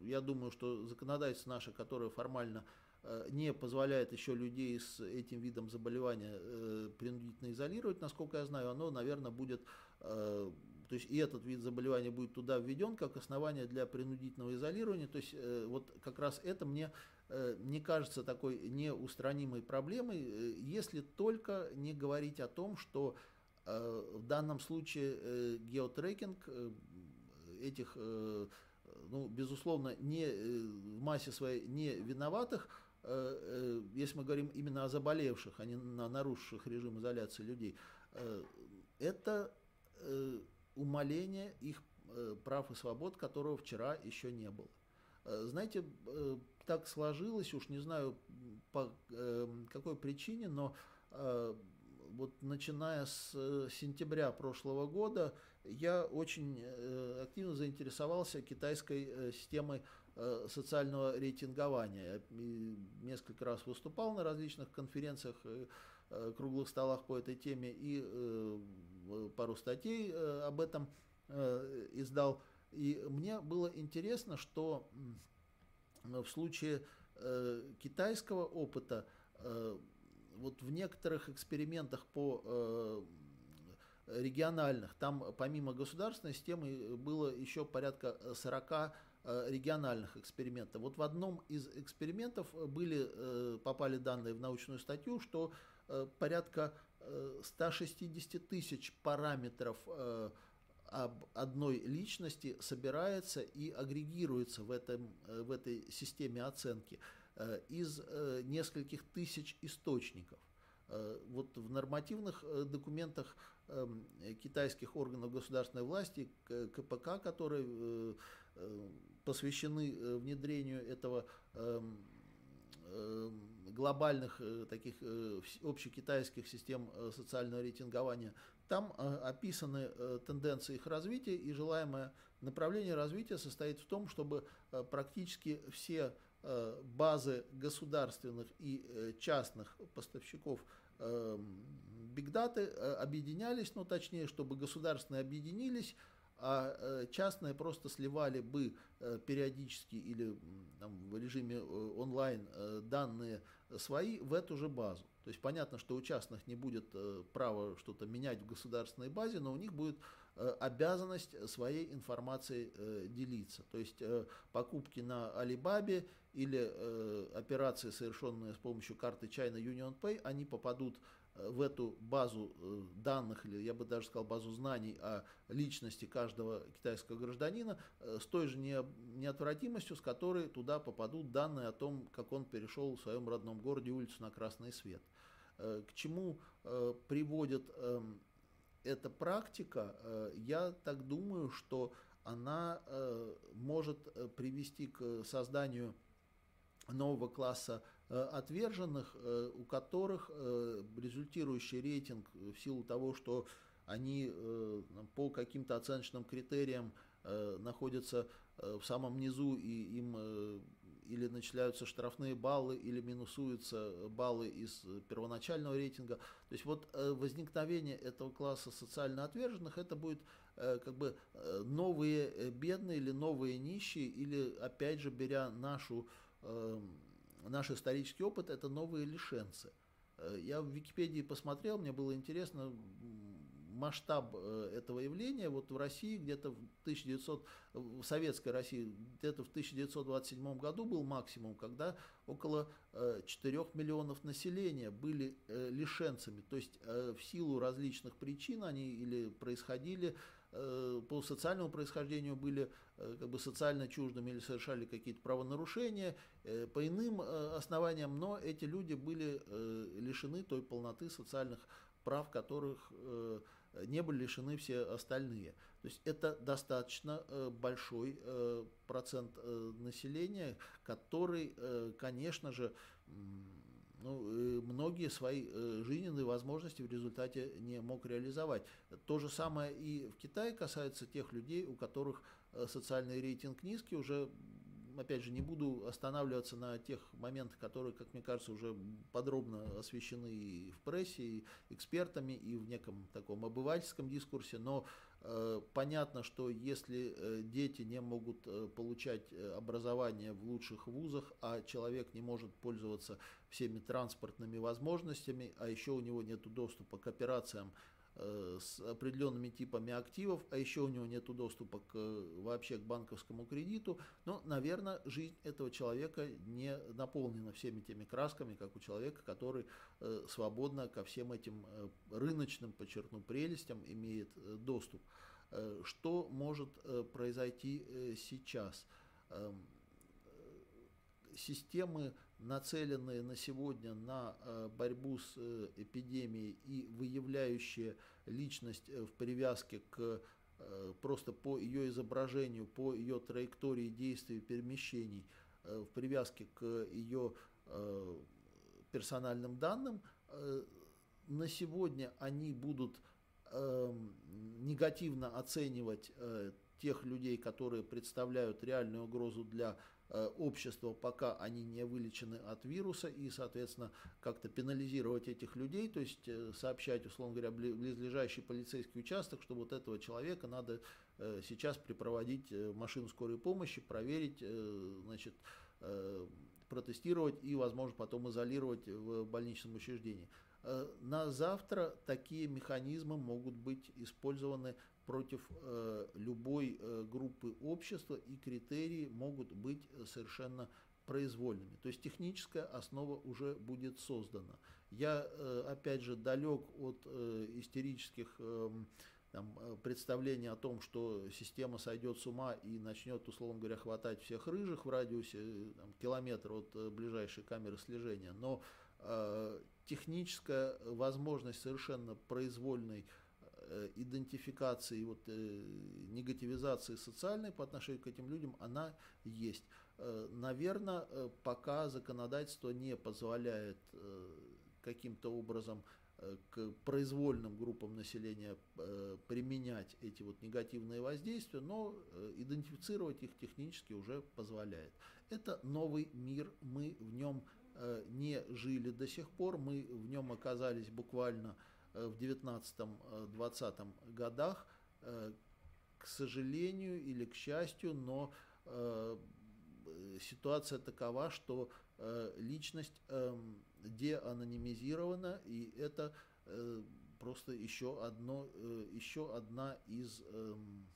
я думаю, что законодательство наше, которое формально не позволяет еще людей с этим видом заболевания принудительно изолировать, насколько я знаю, оно, наверное, будет то есть и этот вид заболевания будет туда введен как основание для принудительного изолирования. То есть э, вот как раз это мне э, не кажется такой неустранимой проблемой, э, если только не говорить о том, что в данном случае геотрекинг этих, ну, безусловно, не в массе своей не виноватых, если мы говорим именно о заболевших, а не на нарушивших режим изоляции людей, это умаления их э, прав и свобод, которого вчера еще не было. Э, знаете, э, так сложилось, уж не знаю по какой причине, но вот начиная с сентября прошлого года я очень активно заинтересовался китайской системой социального рейтингования. Я несколько раз выступал на различных конференциях, круглых столах по этой теме и пару статей э, об этом э, издал. И мне было интересно, что в случае э, китайского опыта вот в некоторых экспериментах по региональных, там помимо государственной системы было еще порядка 40 региональных экспериментов. Вот в одном из экспериментов были, попали данные в научную статью, что порядка 160 тысяч параметров э, об одной личности собирается и агрегируется в, этом, э, в этой системе оценки э, из нескольких тысяч источников. Вот в нормативных документах эм, китайских органов государственной власти, КПК, которые посвящены внедрению этого эм, эм, глобальных э, таких э, общекитайских систем э, социального рейтингования, там описаны тенденции их развития, и желаемое направление развития состоит в том, чтобы практически все базы государственных и частных поставщиков бигдаты объединялись, ну точнее, чтобы государственные объединились, а э, частные просто сливали бы э, периодически или там, в режиме э, онлайн данные свои в эту же базу. То есть понятно, что у частных не будет права что-то менять в государственной базе, но у них будет обязанность своей информацией делиться. То есть покупки на Алибабе или операции, совершенные с помощью карты China Union Pay, они попадут в эту базу э, данных, или я бы даже сказал базу знаний о личности каждого китайского гражданина э, с той же неотвратимостью, с которой туда попадут данные о том, как он перешел в своем родном городе улицу на красный свет. Э, к чему приводит эм, эта практика? Я так думаю, что она может привести к созданию нового класса Э, отверженных, э, у которых э, результирующий рейтинг в силу того, что они по каким-то оценочным критериям находятся в самом низу и им или начисляются штрафные баллы, или минусуются баллы из первоначального рейтинга. То есть вот возникновение этого класса социально отверженных, это будет как бы новые бедные или новые нищие, или опять же беря нашу наш исторический опыт – это новые лишенцы. Э, я в Википедии посмотрел, мне было интересно масштаб э, этого явления. Вот в России где-то в 1900, в советской России где-то в 1927 году был максимум, когда около 4 э, миллионов населения были лишенцами. То есть в силу различных причин они или происходили Э, по социальному происхождению были э, как бы социально чуждыми или совершали какие-то правонарушения э, по иным основаниям, но эти люди были лишены той полноты социальных прав, которых не были лишены все остальные. То есть это достаточно большой процент населения, который, конечно же, ну, многие свои жизненные возможности в результате не мог реализовать. То же самое и в Китае касается тех людей, у которых социальный рейтинг низкий, уже опять же, не буду останавливаться на тех моментах, которые, как мне кажется, уже подробно освещены и в прессе, и экспертами, и в неком таком обывательском дискурсе, но э, понятно, что если э, дети не могут э, получать э, образование в лучших вузах, а человек не может пользоваться всеми транспортными возможностями, а еще у него нет доступа к операциям с определенными типами активов, а еще у него нет доступа к, вообще к банковскому кредиту, но, наверное, жизнь этого человека не наполнена всеми теми красками, как у человека, который э, свободно ко всем этим э, рыночным, подчеркну, прелестям имеет доступ. Что может произойти сейчас? Эм, системы нацеленные на сегодня на э, борьбу с э, эпидемией и выявляющие личность э, в привязке к просто по ее изображению, по ее траектории действий и перемещений, в привязке к ее персональным данным, на сегодня они будут эм, негативно оценивать тех людей, которые представляют реальную угрозу для общества, пока они не вылечены от вируса, и, соответственно, как-то пенализировать этих людей, то есть э, сообщать, условно говоря, близлежащий полицейский участок, что вот этого человека надо э, сейчас припроводить машину скорой помощи, проверить, значит, протестировать и, возможно, потом изолировать в больничном учреждении. На завтра такие механизмы могут быть использованы против э, любой э, группы общества, и критерии могут быть совершенно произвольными. То есть техническая основа уже будет создана. Я, э, опять же, далек от э, истерических э, там, э, представлений о том, что система сойдет с ума и начнет, условно говоря, хватать всех рыжих в радиусе э, там, километра от э, ближайшей камеры слежения. Но э, техническая возможность совершенно произвольной Э, идентификации, вот, э, негативизации социальной по отношению к этим людям, она есть. Э, Наверное, пока законодательство не позволяет каким-то образом к произвольным группам населения применять эти вот негативные воздействия, но идентифицировать их технически уже позволяет. Это новый мир, мы в нем не жили до сих пор, мы в нем оказались буквально Э, в 19-20 э, годах, э, к сожалению или к счастью, но ситуация такова, что личность эм, деанонимизирована, и это просто еще, одно, еще одна из эм,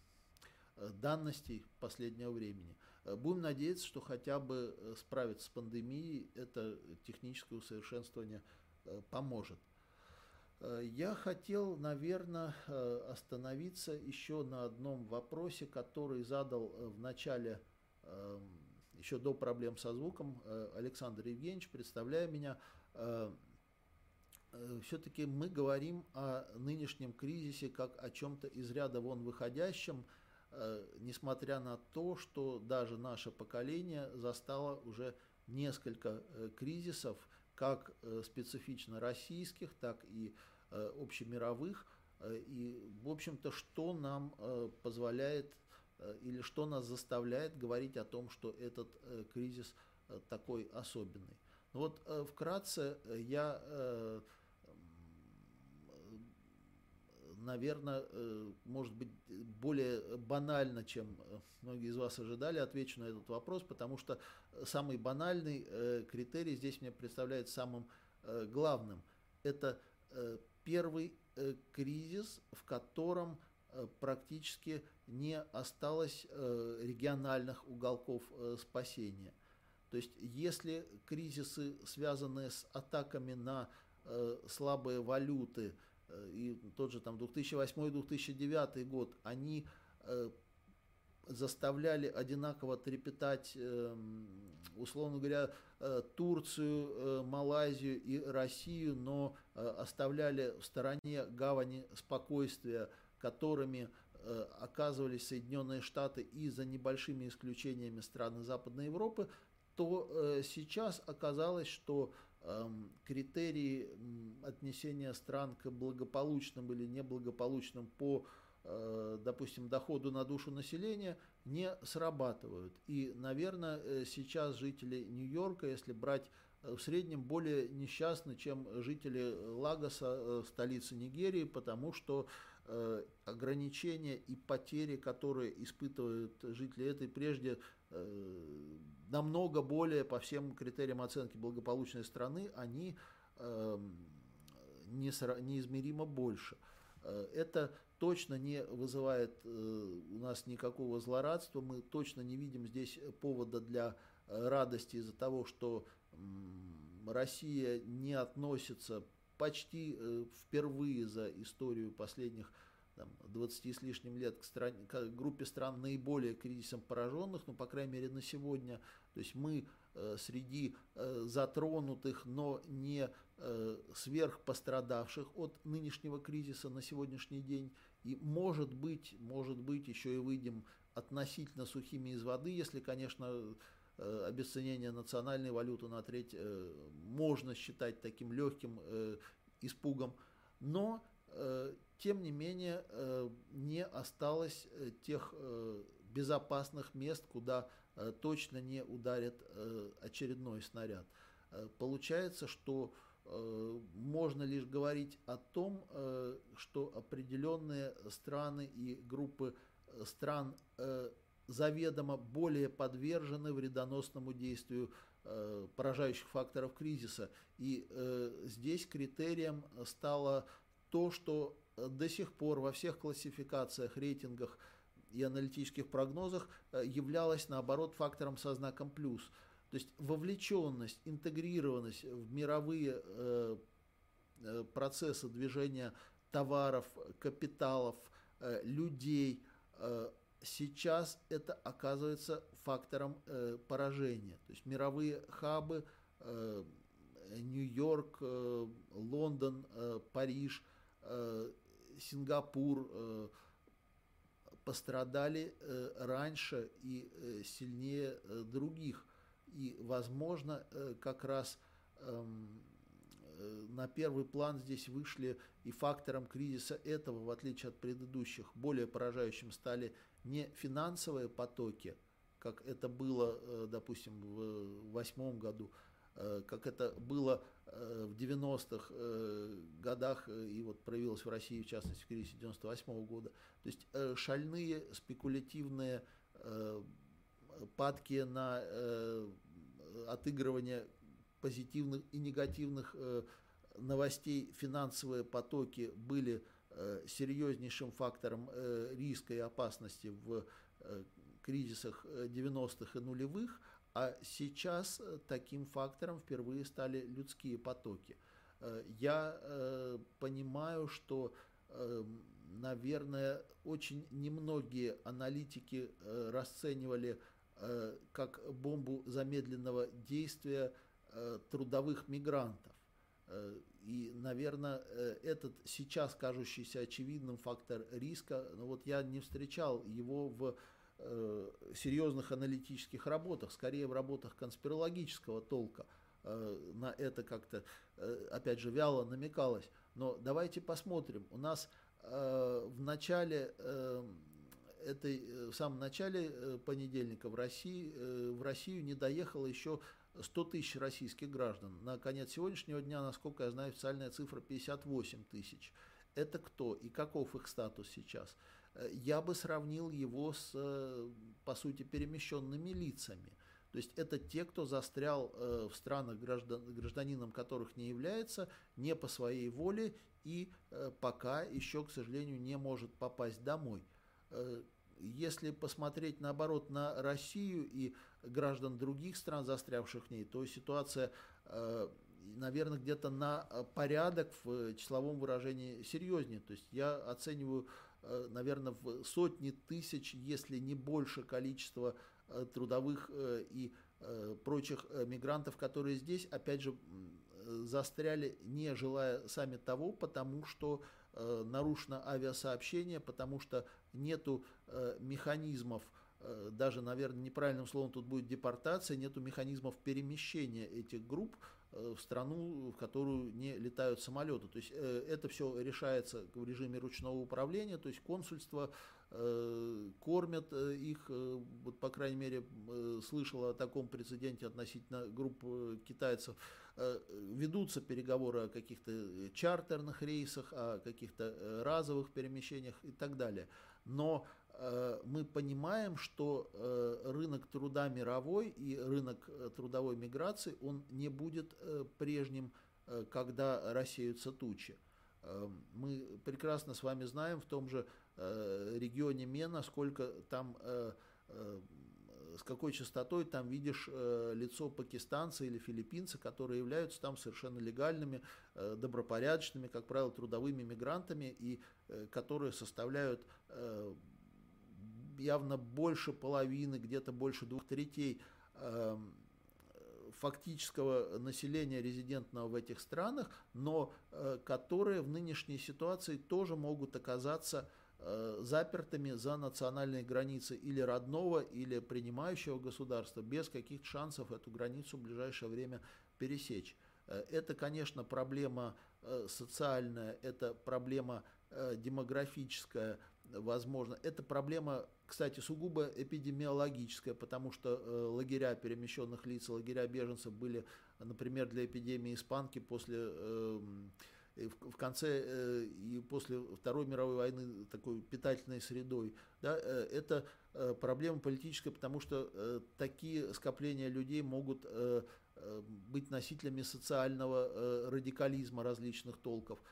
данностей последнего времени. Будем надеяться, что хотя бы справиться с пандемией, это техническое усовершенствование поможет. Э, я хотел, наверное, э, остановиться еще на одном вопросе, который задал э, в начале, эм, еще до проблем со звуком, Александр Евгеньевич, представляя меня. Все-таки мы говорим о нынешнем кризисе как о чем-то из ряда вон выходящем, несмотря на то, что даже наше поколение застало уже несколько кризисов, как э, специфично российских, так и э, общемировых. Э, и, в общем-то, что нам позволяет или что нас заставляет говорить о том, что этот кризис такой особенный. Ну вот вкратце я наверное, э, может быть, более банально, чем э, многие из вас ожидали, отвечу на этот вопрос, потому что самый банальный э, критерий здесь мне представляется самым главным. Это первый кризис, в котором практически не осталось региональных уголков спасения. То есть, если кризисы, связанные с атаками на слабые валюты, и тот же там 2008-2009 год, они э, заставляли одинаково трепетать, эм, условно говоря, Турцию, Малайзию и Россию, но оставляли в стороне гавани спокойствия, которыми оказывались Соединенные Штаты и за небольшими исключениями страны Западной Европы, то сейчас оказалось, что критерии отнесения стран к благополучным или неблагополучным по Э, допустим, доходу на душу населения не срабатывают. И, наверное, э, сейчас жители Нью-Йорка, если брать э, в среднем более несчастны, чем жители Лагоса, столицы Нигерии, потому что ограничения и потери, которые испытывают жители этой, прежде намного более по всем критериям оценки благополучной страны, они эм, неизмеримо больше. Это точно не вызывает э, у нас никакого злорадства, мы точно не видим здесь повода для э, радости из-за того, что Россия не относится почти э, впервые за историю последних там, 20 с лишним лет к, стране, к группе стран наиболее кризисом пораженных, ну, по крайней мере, на сегодня. То есть мы э, среди э, затронутых, но не э, сверхпострадавших от нынешнего кризиса на сегодняшний день. И может быть, может быть, еще и выйдем относительно сухими из воды, если, конечно, э, обесценение национальной валюты на треть э, можно считать таким легким э, испугом. Но тем не менее, э, не осталось э, тех э, безопасных мест, куда точно не ударит очередной снаряд. Получается, что можно лишь говорить о том, что определенные страны и группы стран заведомо более подвержены вредоносному действию поражающих факторов кризиса. И здесь критерием стало то, что до сих пор во всех классификациях, рейтингах и аналитических прогнозах э, являлась, наоборот, фактором со знаком плюс. То есть вовлеченность, интегрированность в мировые э, э, процессы движения товаров, капиталов, людей, сейчас это оказывается фактором поражения. То есть мировые хабы, Нью-Йорк, Лондон, Париж – Сингапур э, пострадали э, раньше и э, сильнее других. И, возможно, как раз эм, на первый план здесь вышли и фактором кризиса этого, в отличие от предыдущих, более поражающим стали не финансовые потоки, как это было, допустим, в 2008 году, Э, как это было э, в 90-х э, годах и вот проявилось в России, в частности, в кризисе 98 -го года. То есть шальные, спекулятивные падки на отыгрывание позитивных и негативных новостей, финансовые потоки были серьезнейшим фактором риска и опасности в кризисах 90-х и нулевых, а сейчас э, таким фактором впервые стали людские потоки. Э, я э, понимаю, что, наверное, очень немногие аналитики расценивали как бомбу замедленного действия трудовых мигрантов. И, наверное, этот сейчас кажущийся очевидным фактор риска, но вот я не встречал его в э, серьезных аналитических работах, скорее в работах конспирологического толка. Э, на это как-то, э, опять же, вяло намекалось. Но давайте посмотрим. У нас в начале этой, в самом начале понедельника в России, в Россию не доехало еще 100 тысяч российских граждан. На конец сегодняшнего дня, насколько я знаю, официальная цифра 58 тысяч. Это кто и каков их статус сейчас? Э, я бы сравнил его с, э, по сути, перемещенными лицами. То есть это те, кто застрял э, в странах, граждан, гражданином которых не является, не по своей воле и пока еще, к сожалению, не может попасть домой. Если посмотреть, наоборот, на Россию и граждан других стран, застрявших в ней, то ситуация, наверное, где-то на порядок в числовом выражении серьезнее. То есть я оцениваю наверное, в сотни тысяч, если не больше количества э, трудовых э, и прочих мигрантов, которые здесь, опять же, застряли, не желая сами того, потому что нарушено авиасообщение, потому что нету механизмов, даже, наверное, неправильным словом тут будет депортация, нету механизмов перемещения этих групп, Э, в страну, в которую не летают самолеты. То есть э, это все решается в режиме ручного управления, то есть консульство э, кормят их, вот по крайней мере слышал о таком прецеденте относительно групп китайцев, ведутся переговоры о каких-то чартерных рейсах, о каких-то разовых перемещениях и так далее. Но Э, мы понимаем, что э, рынок труда мировой и рынок э, трудовой миграции, он не будет прежним, когда рассеются тучи. Мы прекрасно с вами знаем в том же регионе Мена, сколько там с какой частотой там видишь лицо пакистанца или филиппинца, которые являются там совершенно легальными, добропорядочными, как правило, трудовыми мигрантами, и которые составляют явно больше половины, где-то больше двух третей эм, фактического населения резидентного в этих странах, но э, которые в нынешней ситуации тоже могут оказаться э, запертыми за национальные границы или родного, или принимающего государства, без каких-то шансов эту границу в ближайшее время пересечь. Э, это, конечно, проблема социальная, это проблема демографическая, возможно. Это проблема кстати, сугубо эпидемиологическая, потому что э, лагеря перемещенных лиц, лагеря беженцев были, например, для эпидемии испанки после эм, в конце э, и после Второй мировой войны такой питательной средой. Да, э, это проблема политическая, потому что такие скопления людей могут быть носителями социального радикализма различных толков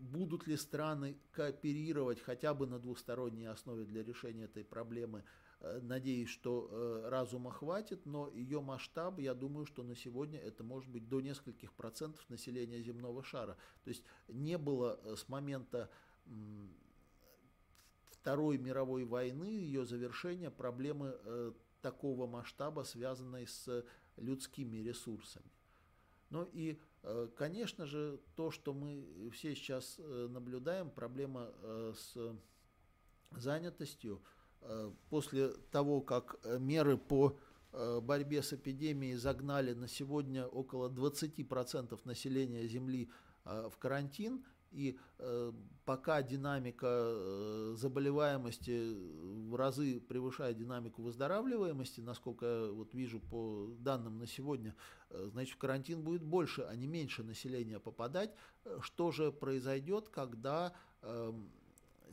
будут ли страны кооперировать хотя бы на двусторонней основе для решения этой проблемы, э, надеюсь, что э, разума хватит, но ее масштаб, я думаю, что на сегодня это может быть до нескольких процентов населения земного шара. То есть не было э, с момента Второй мировой войны, ее завершения, проблемы такого масштаба, связанной с людскими ресурсами. Ну и конечно же, то, что мы все сейчас э, наблюдаем, проблема э, с занятостью, после того, как меры по борьбе с эпидемией загнали на сегодня около 20% населения Земли в карантин, и э, пока динамика э, заболеваемости в разы превышает динамику выздоравливаемости, насколько я вот вижу по данным на сегодня, э, значит в карантин будет больше, а не меньше населения попадать. Что же произойдет, когда э,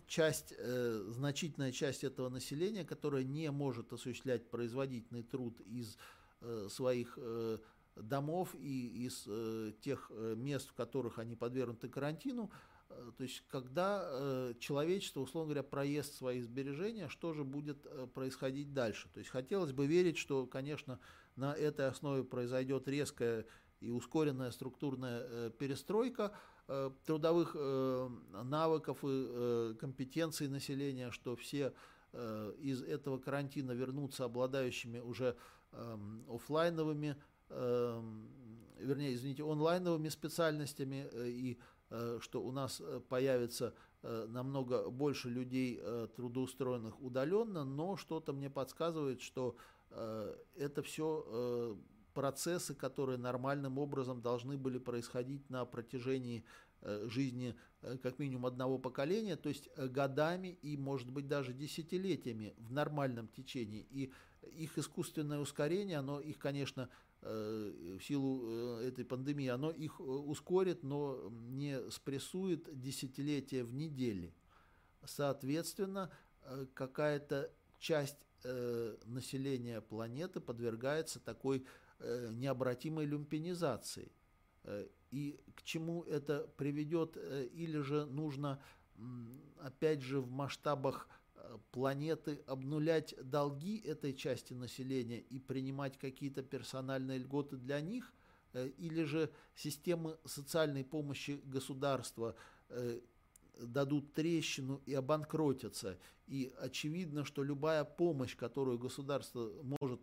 часть, э, значительная часть этого населения, которая не может осуществлять производительный труд из э, своих э, домов и из э, тех э, мест, в которых они подвергнуты карантину. Э, то есть, когда э, человечество, условно говоря, проест свои сбережения, что же будет э, происходить дальше? То есть, хотелось бы верить, что, конечно, на этой основе произойдет резкая и ускоренная структурная э, перестройка э, трудовых э, навыков и э, компетенций населения, что все э, из этого карантина вернутся обладающими уже э, офлайновыми Эм, вернее, извините, онлайновыми специальностями, э, и э, что у нас э, появится намного больше людей трудоустроенных удаленно, но что-то мне подсказывает, что это все процессы, которые нормальным образом должны были происходить на протяжении жизни как минимум одного поколения, то есть годами и, может быть, даже десятилетиями в нормальном течении. И их искусственное ускорение, оно их, конечно, в силу э, этой пандемии, оно их э, ускорит, но не спрессует десятилетия в неделе. Соответственно, какая-то часть населения планеты подвергается такой необратимой люмпинизации. И к чему это приведет, или же нужно, опять же, в масштабах планеты обнулять долги этой части населения и принимать какие-то персональные льготы для них, э, или же системы социальной помощи государства э, дадут трещину и обанкротятся. И очевидно, что любая помощь, которую государство может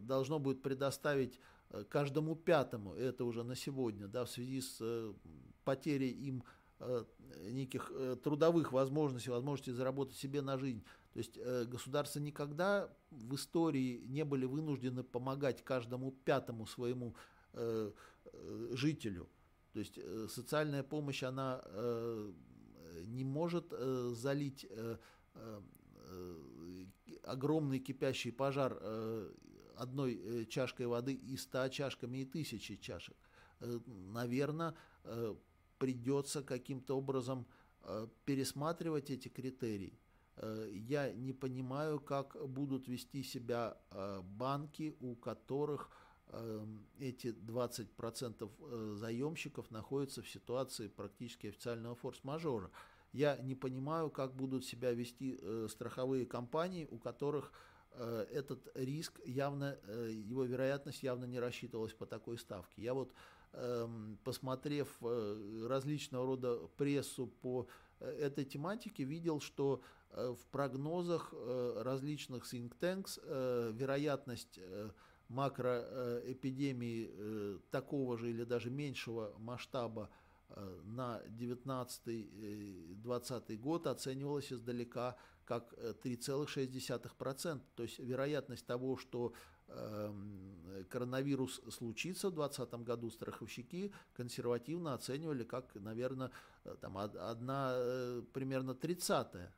должно будет предоставить каждому пятому, это уже на сегодня, да, в связи с потерей им неких трудовых возможностей, возможности заработать себе на жизнь. То есть государства никогда в истории не были вынуждены помогать каждому пятому своему жителю. То есть социальная помощь, она не может э, залить э, э, огромный кипящий пожар одной чашкой воды и ста чашками и тысячи чашек. Наверное, придется каким-то образом пересматривать эти критерии. Я не понимаю, как будут вести себя банки, у которых эти 20% заемщиков находятся в ситуации практически официального форс-мажора. Я не понимаю, как будут себя вести э, страховые компании, у которых э, этот риск явно, э, его вероятность явно не рассчитывалась по такой ставке. Я вот, эм, посмотрев различного рода прессу по этой тематике, видел, что в прогнозах различных think tanks вероятность макроэпидемии такого же или даже меньшего масштаба Э, на 19-20 год оценивалась издалека как 3,6%. Э, То есть вероятность того, что эм, коронавирус случится в 2020 году, страховщики консервативно оценивали как, наверное, э, там, одна примерно тридцатая.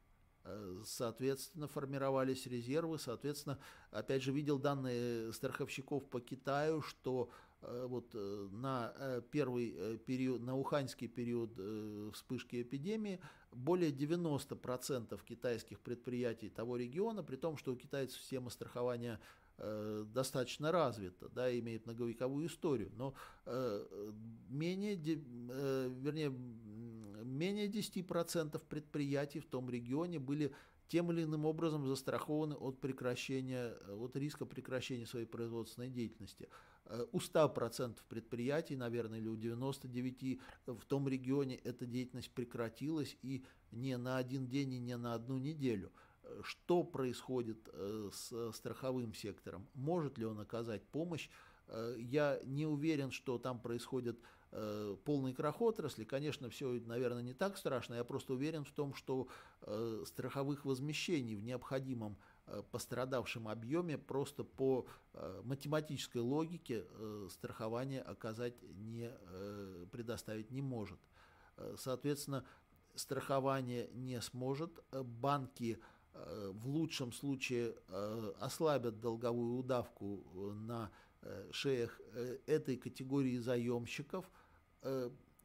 Соответственно, формировались резервы. Соответственно, опять же, видел данные страховщиков по Китаю, что Э, вот э, на э, первый период, на уханьский период вспышки эпидемии более 90% китайских предприятий того региона, при том, что у китайцев система страхования достаточно развита, да, имеет многовековую историю, но менее, вернее, менее 10% предприятий в том регионе были тем или иным образом застрахованы от прекращения, от риска прекращения своей производственной деятельности. Э, у 100% предприятий, наверное, или у 99% в том регионе эта деятельность прекратилась и не на один день и не на одну неделю. Э, что происходит э, с страховым сектором? Может ли он оказать помощь? Я не уверен, что там происходит полный крах отрасли. Конечно, все, наверное, не так страшно. Я просто уверен в том, что страховых возмещений в необходимом Э, пострадавшем объеме просто по э, математической логике э, страхование оказать не, предоставить не может. Соответственно, страхование не сможет, банки в лучшем случае ослабят долговую удавку на шеях этой категории заемщиков,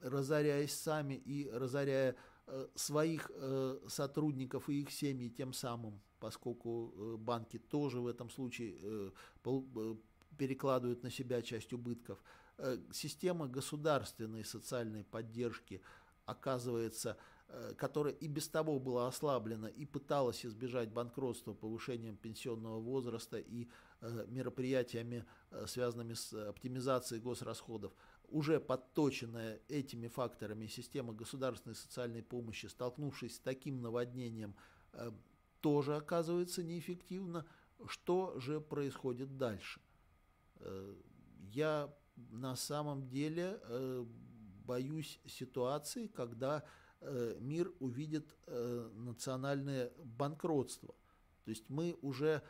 разоряясь сами и разоряя своих сотрудников и их семьи тем самым поскольку э, банки тоже в этом случае э, э, перекладывают на себя часть убытков. Система государственной социальной поддержки оказывается, которая и без того была ослаблена и пыталась избежать банкротства повышением пенсионного возраста и мероприятиями, связанными с оптимизацией госрасходов, уже подточенная этими факторами система государственной социальной помощи, столкнувшись с таким наводнением тоже оказывается неэффективно. Что же происходит дальше? Э, я на самом деле э, боюсь ситуации, когда э, мир увидит национальное банкротство. То есть мы уже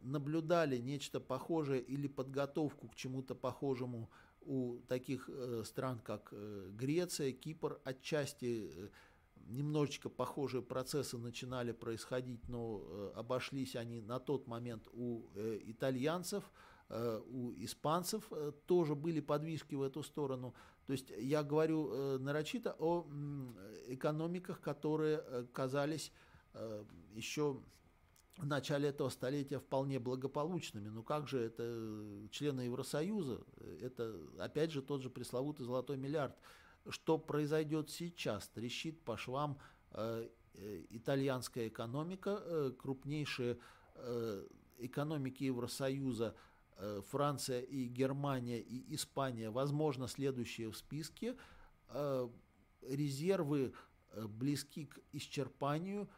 наблюдали нечто похожее или подготовку к чему-то похожему у таких стран, как Греция, Кипр, отчасти немножечко похожие процессы начинали происходить, но э, обошлись они на тот момент у э, итальянцев, э, у испанцев тоже были подвижки в эту сторону. То есть я говорю нарочито о экономиках, которые казались еще в начале этого столетия вполне благополучными. Ну как же это члены Евросоюза? Это опять же тот же пресловутый золотой миллиард – что произойдет сейчас. Трещит по швам э, э, итальянская экономика, э, крупнейшие экономики Евросоюза, Франция и Германия и Испания, возможно, следующие в списке. Резервы близки к исчерпанию,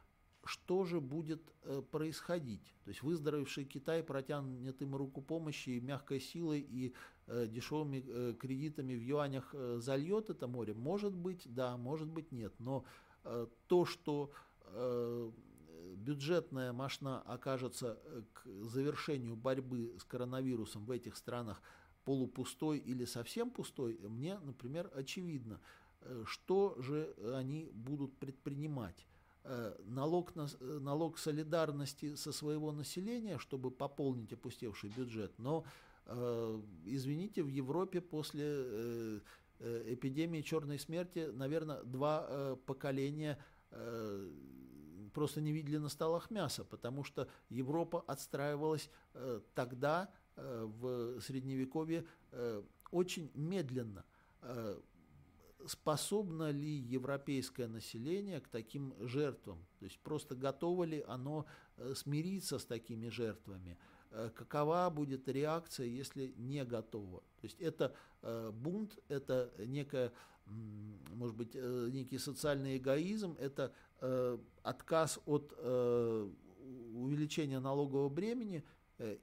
что же будет э, происходить? То есть выздоровевший Китай протянет им руку помощи мягкой силой и э, дешевыми э, кредитами в юанях э, зальет это море? Может быть, да, может быть, нет. Но э, то, что э, бюджетная машина окажется э, к завершению борьбы с коронавирусом в этих странах полупустой или совсем пустой, мне, например, очевидно. Э, что же они будут предпринимать? Э, налог, на, налог солидарности со своего населения, чтобы пополнить опустевший бюджет. Но, извините, в Европе после эпидемии черной смерти, наверное, два поколения просто не видели на столах мяса, потому что Европа отстраивалась э, тогда, э, в Средневековье, э, очень медленно. Э, способно ли европейское население к таким жертвам? То есть просто готово ли оно э, смириться с такими жертвами? Э, какова будет реакция, если не готово? То есть это э, бунт, это некая, может быть, некий социальный эгоизм, это отказ от увеличения налогового бремени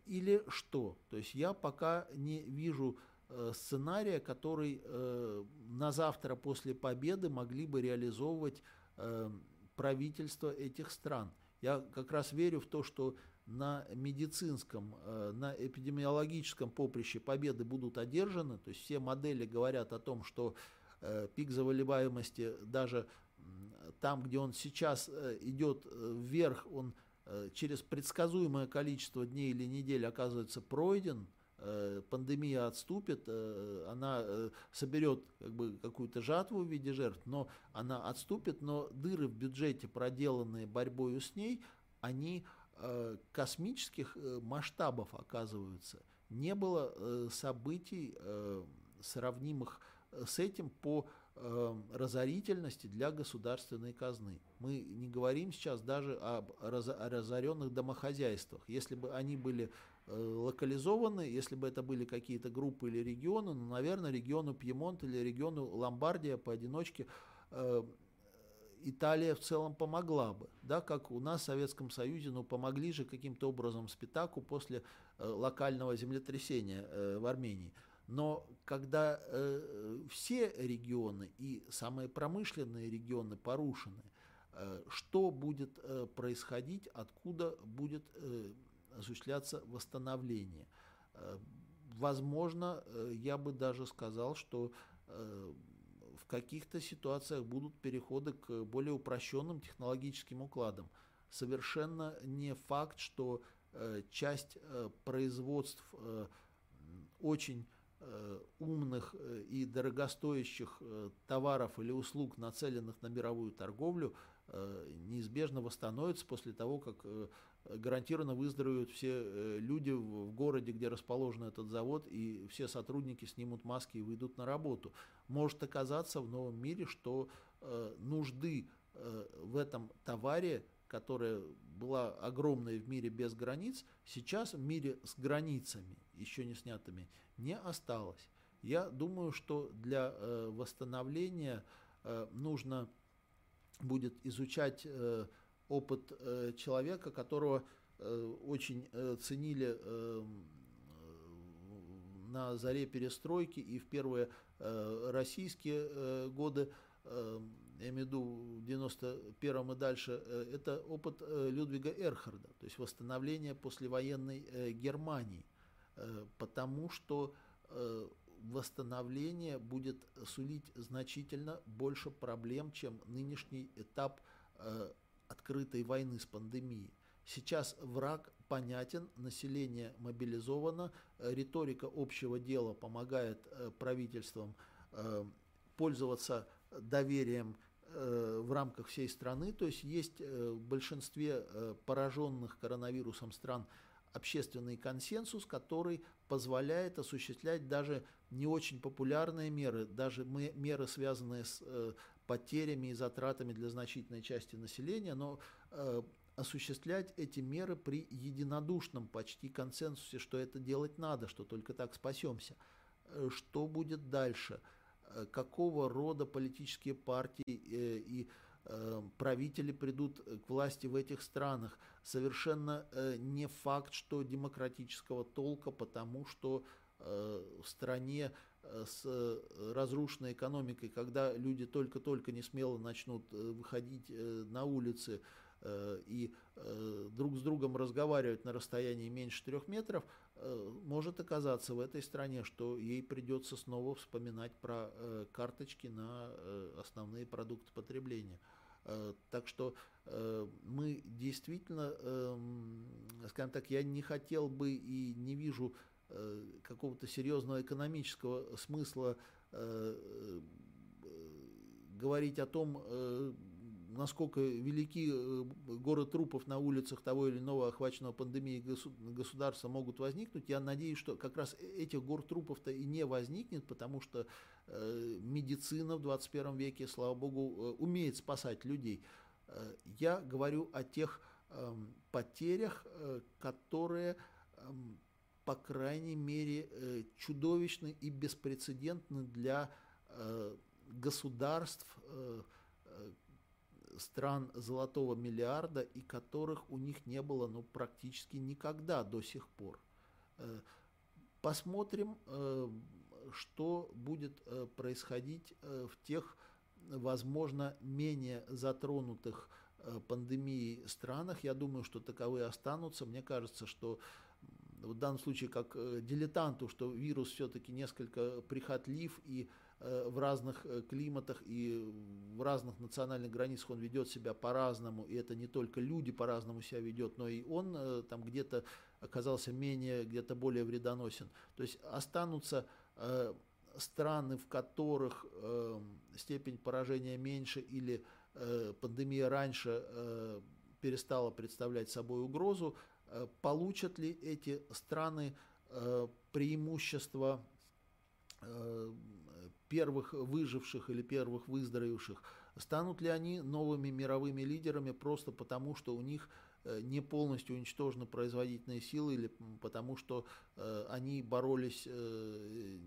или что? То есть я пока не вижу Э, сценария, который э, на завтра после победы могли бы реализовывать э, правительства этих стран. Я как раз верю в то, что на медицинском, на эпидемиологическом поприще победы будут одержаны. То есть все модели говорят о том, что пик заболеваемости даже там, где он сейчас идет вверх, он через предсказуемое количество дней или недель оказывается пройден – Э, пандемия отступит, э, она э, соберет как бы, какую-то жатву в виде жертв, но она отступит, но дыры в бюджете, проделанные борьбой с ней, они космических масштабов оказываются. Не было событий, сравнимых с этим по разорительности для государственной казны. Мы не говорим сейчас даже об разоренных домохозяйствах. Если бы они были Э, локализованы, если бы это были какие-то группы или регионы, ну, наверное, региону Пьемонт или региону Ломбардия поодиночке э, Италия в целом помогла бы, да, как у нас в Советском Союзе, ну, помогли же каким-то образом Спитаку после э, локального землетрясения э, в Армении. Но когда э, все регионы и самые промышленные регионы порушены, э, что будет э, происходить, откуда будет э, осуществляться восстановление. Э, возможно, э, я бы даже сказал, что э, в каких-то ситуациях будут переходы к более упрощенным технологическим укладам. Совершенно не факт, что часть производств очень умных и дорогостоящих товаров или услуг, нацеленных на мировую торговлю, неизбежно восстановится после того, как гарантированно выздоровеют все э, люди в городе, где расположен этот завод, и все сотрудники снимут маски и выйдут на работу. Может оказаться в новом мире, что э, нужды э, в этом товаре, которая была огромной в мире без границ, сейчас в мире с границами, еще не снятыми, не осталось. Я думаю, что для восстановления нужно будет изучать опыт э, человека, которого э, очень э, ценили э, на заре перестройки и в первые э, российские э, годы, э, я имею в виду в 91 и дальше, э, это опыт э, Людвига Эрхарда, то есть восстановление послевоенной э, Германии, потому что восстановление будет сулить значительно больше проблем, чем нынешний этап открытой войны с пандемией. Сейчас враг понятен, население мобилизовано, риторика общего дела помогает правительствам пользоваться доверием в рамках всей страны, то есть есть в большинстве пораженных коронавирусом стран общественный консенсус, который позволяет осуществлять даже не очень популярные меры, даже меры, связанные с потерями и затратами для значительной части населения, но э, осуществлять эти меры при единодушном почти консенсусе, что это делать надо, что только так спасемся. Э, что будет дальше? Э, какого рода политические партии э, и правители придут к власти в этих странах. Совершенно не факт, что демократического толка, потому что в стране с разрушенной экономикой, когда люди только-только не смело начнут выходить на улицы, Э, и э, друг с другом разговаривать на расстоянии меньше трех метров, э, может оказаться в этой стране, что ей придется снова вспоминать про карточки на основные продукты потребления. Так что мы действительно, эм, скажем так, я не хотел бы и не вижу какого-то серьезного экономического смысла говорить о том, насколько велики э, горы трупов на улицах того или иного охваченного пандемией государства могут возникнуть, я надеюсь, что как раз э, этих гор трупов-то и не возникнет, потому что э, медицина в 21 веке, слава богу, умеет спасать людей. Я говорю о тех эм, потерях, которые, эм, по крайней мере, чудовищны и беспрецедентны для государств, стран золотого миллиарда и которых у них не было ну, практически никогда до сих пор. Э, посмотрим, э, что будет э, происходить в тех, возможно, менее затронутых пандемией странах. Я думаю, что таковые останутся. Мне кажется, что в данном случае как дилетанту, что вирус все-таки несколько прихотлив и в разных э, климатах и в разных национальных границах он ведет себя по-разному, и это не только люди по-разному себя ведет, но и он э, там где-то оказался менее, где-то более вредоносен. То есть останутся страны, в которых степень поражения меньше или пандемия раньше перестала представлять собой угрозу, получат ли эти страны преимущество первых выживших или первых выздоровевших, станут ли они новыми мировыми лидерами просто потому, что у них э, не полностью уничтожены производительные силы или потому, что э, они боролись э,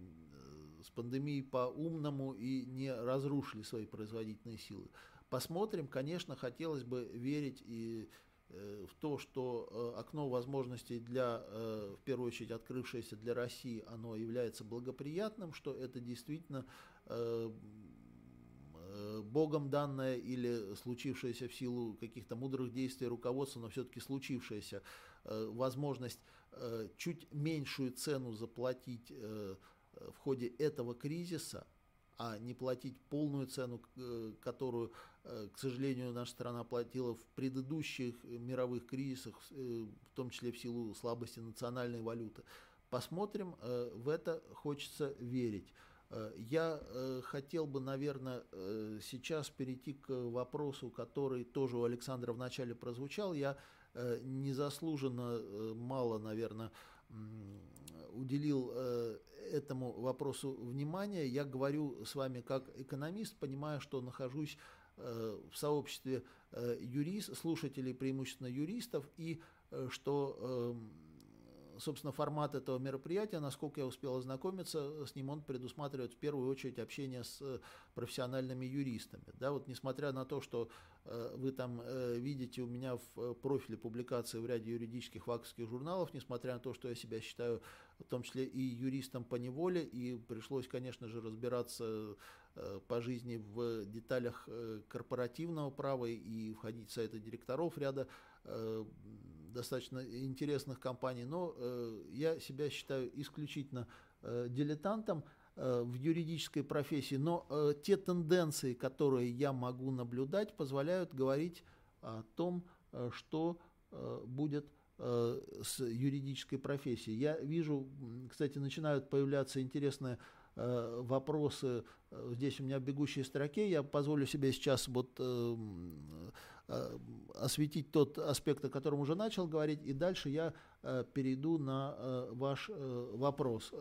с пандемией по-умному и не разрушили свои производительные силы. Посмотрим, конечно, хотелось бы верить и в то, что э, окно возможностей для, э, в первую очередь, открывшееся для России, оно является благоприятным, что это действительно Богом данное или случившееся в силу каких-то мудрых действий руководства, но все-таки случившаяся возможность чуть меньшую цену заплатить в ходе этого кризиса, а не платить полную цену, которую Э, к сожалению, наша страна платила в предыдущих мировых кризисах, э, в том числе в силу слабости национальной валюты. Посмотрим, э, в это хочется верить. Я хотел бы, наверное, сейчас перейти к вопросу, который тоже у Александра вначале прозвучал. Я незаслуженно мало, наверное, уделил этому вопросу внимания. Я говорю с вами как экономист, понимая, что нахожусь Э, в сообществе э, юрист, слушателей преимущественно юристов, и э, что эм, собственно, формат этого мероприятия, насколько я успел ознакомиться с ним, он предусматривает в первую очередь общение с профессиональными юристами. Да, вот несмотря на то, что вы там видите у меня в профиле публикации в ряде юридических ваковских журналов, несмотря на то, что я себя считаю в том числе и юристом по неволе, и пришлось, конечно же, разбираться э, по жизни в деталях э, корпоративного права и входить в советы директоров ряда достаточно интересных компаний, но э, я себя считаю исключительно э, дилетантом э, в юридической профессии, но э, те тенденции, которые я могу наблюдать, позволяют говорить о том, э, что э, будет э, с юридической профессией. Я вижу, кстати, начинают появляться интересные э, вопросы э, здесь у меня в бегущей строке. Я позволю себе сейчас вот э, Э, осветить тот аспект, о котором уже начал говорить, и дальше я э, перейду на э, ваш вопрос.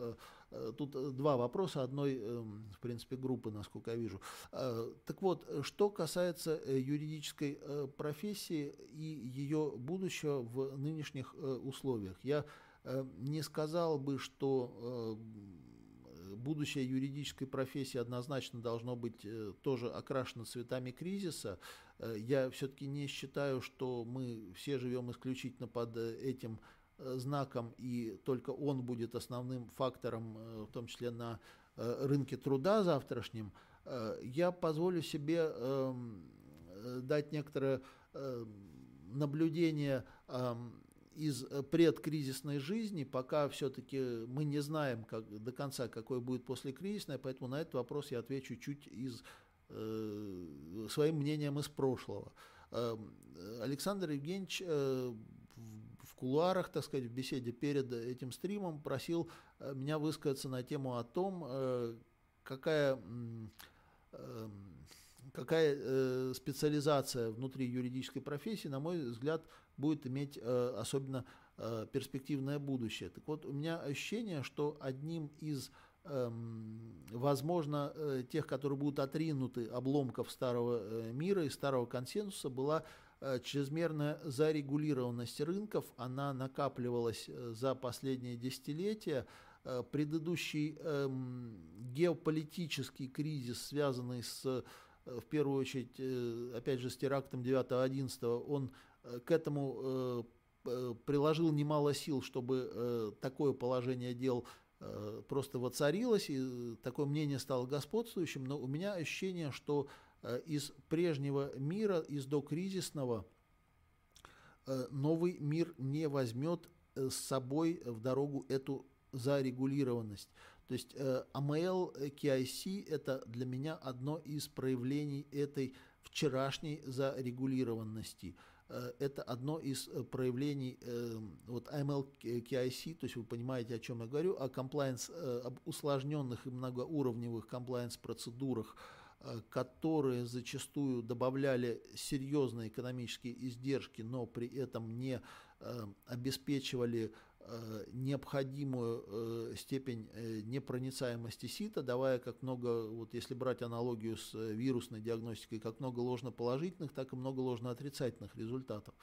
Тут два вопроса одной, в принципе, группы, насколько я вижу. Так вот, что касается юридической профессии и ее будущего в нынешних условиях, я не сказал бы, что будущее юридической профессии однозначно должно быть тоже окрашено цветами кризиса. Я все-таки не считаю, что мы все живем исключительно под этим знаком, и только он будет основным фактором, в том числе на рынке труда завтрашнем. Я позволю себе эм, дать некоторое эм, наблюдение из э, предкризисной жизни, пока все-таки мы не знаем как, до конца, какой будет послекризисная, поэтому на этот вопрос я отвечу чуть из э, своим мнением из прошлого. Э, Александр Евгеньевич э, кулуарах, так сказать, в беседе перед этим стримом просил э, меня высказаться на тему о том, э, какая э, какая специализация внутри юридической профессии, на мой взгляд, будет иметь особенно перспективное будущее. Так вот, у меня ощущение, что одним из эм, возможно, тех, которые будут отринуты обломков старого мира и старого консенсуса, была чрезмерная зарегулированность рынков. Она накапливалась за последние десятилетия. Предыдущий эм, геополитический кризис, связанный с в первую очередь, опять же, с терактом 9-11, он Э, к этому э, э, приложил немало сил, чтобы такое положение дел просто воцарилось, и такое мнение стало господствующим, но у меня ощущение, что из прежнего мира, из докризисного, новый мир не возьмет с собой в дорогу эту зарегулированность. То есть AML, KIC – это для меня одно из проявлений этой вчерашней зарегулированности – Э, это одно из э, проявлений э, вот AML KIC, то есть вы понимаете, о чем я говорю, о комплайенс, об усложненных и многоуровневых комплайенс процедурах, которые зачастую добавляли серьезные экономические издержки, но при этом не обеспечивали Э, необходимую э, степень э, непроницаемости сита, давая как много, вот если брать аналогию с вирусной диагностикой, как много ложноположительных, так и много ложноотрицательных результатов.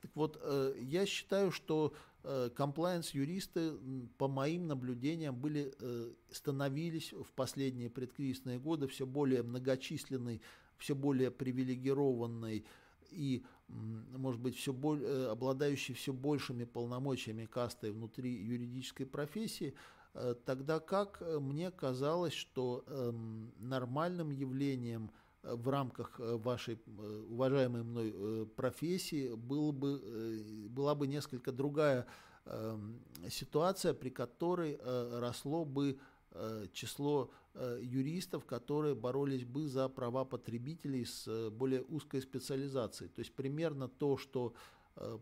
Так вот, я считаю, что комплайенс-юристы, по моим наблюдениям, были, становились в последние предкризисные годы все более многочисленной, все более привилегированной и может быть, все боль, э, обладающий все большими полномочиями кастой внутри юридической профессии, э, тогда как э, мне казалось, что эм, нормальным явлением в рамках вашей уважаемой мной профессии было бы, была бы несколько другая эм, ситуация, при которой росло бы Э, число э, юристов, которые боролись бы за права потребителей с э, более узкой специализацией. То есть примерно то, что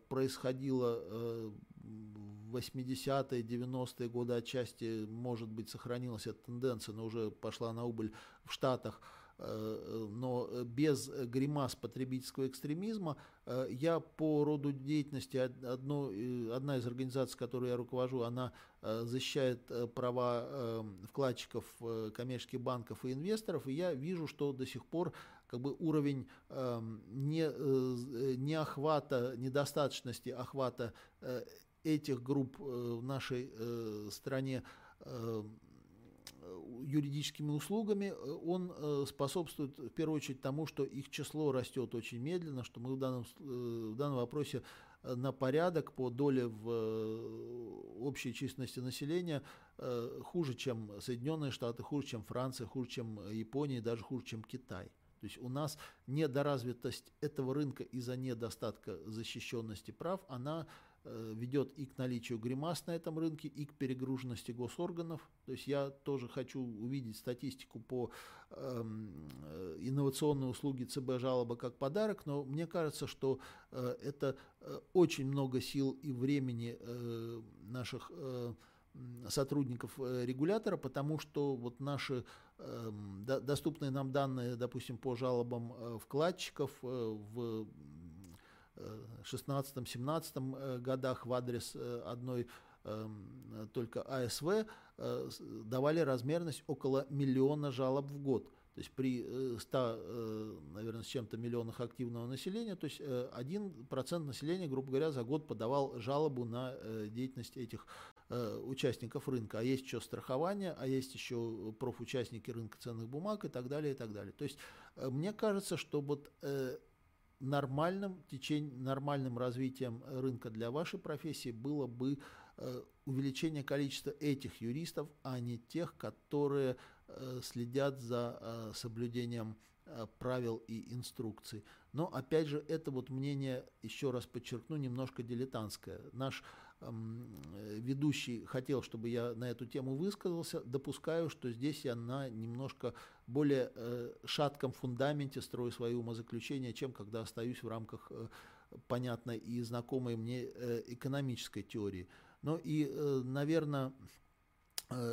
происходило в 80-е, 90-е годы отчасти, может быть, сохранилась эта тенденция, но уже пошла на убыль в Штатах – Э, но без гримас потребительского экстремизма. Э, я по роду деятельности, одно, одна из организаций, которую я руковожу, она э, защищает права вкладчиков коммерческих банков и инвесторов, и я вижу, что до сих пор как бы уровень не, не охвата, недостаточности охвата этих групп в нашей стране юридическими услугами, э, он э, способствует в первую очередь тому, что их число растет очень медленно, что мы в данном, э, в данном вопросе на порядок по доле в общей численности населения хуже, чем Соединенные Штаты, хуже, чем Франция, хуже, чем Япония, даже хуже, чем Китай. То есть у нас недоразвитость этого рынка из-за недостатка защищенности прав, она Э, ведет и к наличию гримас на этом рынке, и к перегруженности госорганов. То есть я тоже хочу увидеть статистику по эм, э, инновационной услуге ЦБ жалоба как подарок, но мне кажется, что э, это э, очень много сил и времени э, наших э, сотрудников э, регулятора, потому что вот наши э, доступные нам данные, допустим, по жалобам вкладчиков в 16-17 э, годах в адрес э, одной эм, только АСВ э, давали размерность около миллиона жалоб в год. То есть при 100, наверное, с чем-то миллионах активного населения, то есть 1% населения, грубо говоря, за год подавал жалобу на деятельность этих участников рынка, а есть еще страхование, а есть еще профучастники рынка ценных бумаг и так далее, и так далее. То есть мне кажется, что вот нормальным течением, нормальным развитием рынка для вашей профессии было бы э, увеличение количества этих юристов, а не тех, которые э, следят за э, соблюдением правил и инструкций. Но опять же, это вот мнение, еще раз подчеркну, немножко дилетантское. Наш ведущий хотел, чтобы я на эту тему высказался, допускаю, что здесь я на немножко более э, шатком фундаменте строю свои умозаключения, чем когда остаюсь в рамках э, понятной и знакомой мне э, экономической теории. Но и, наверное,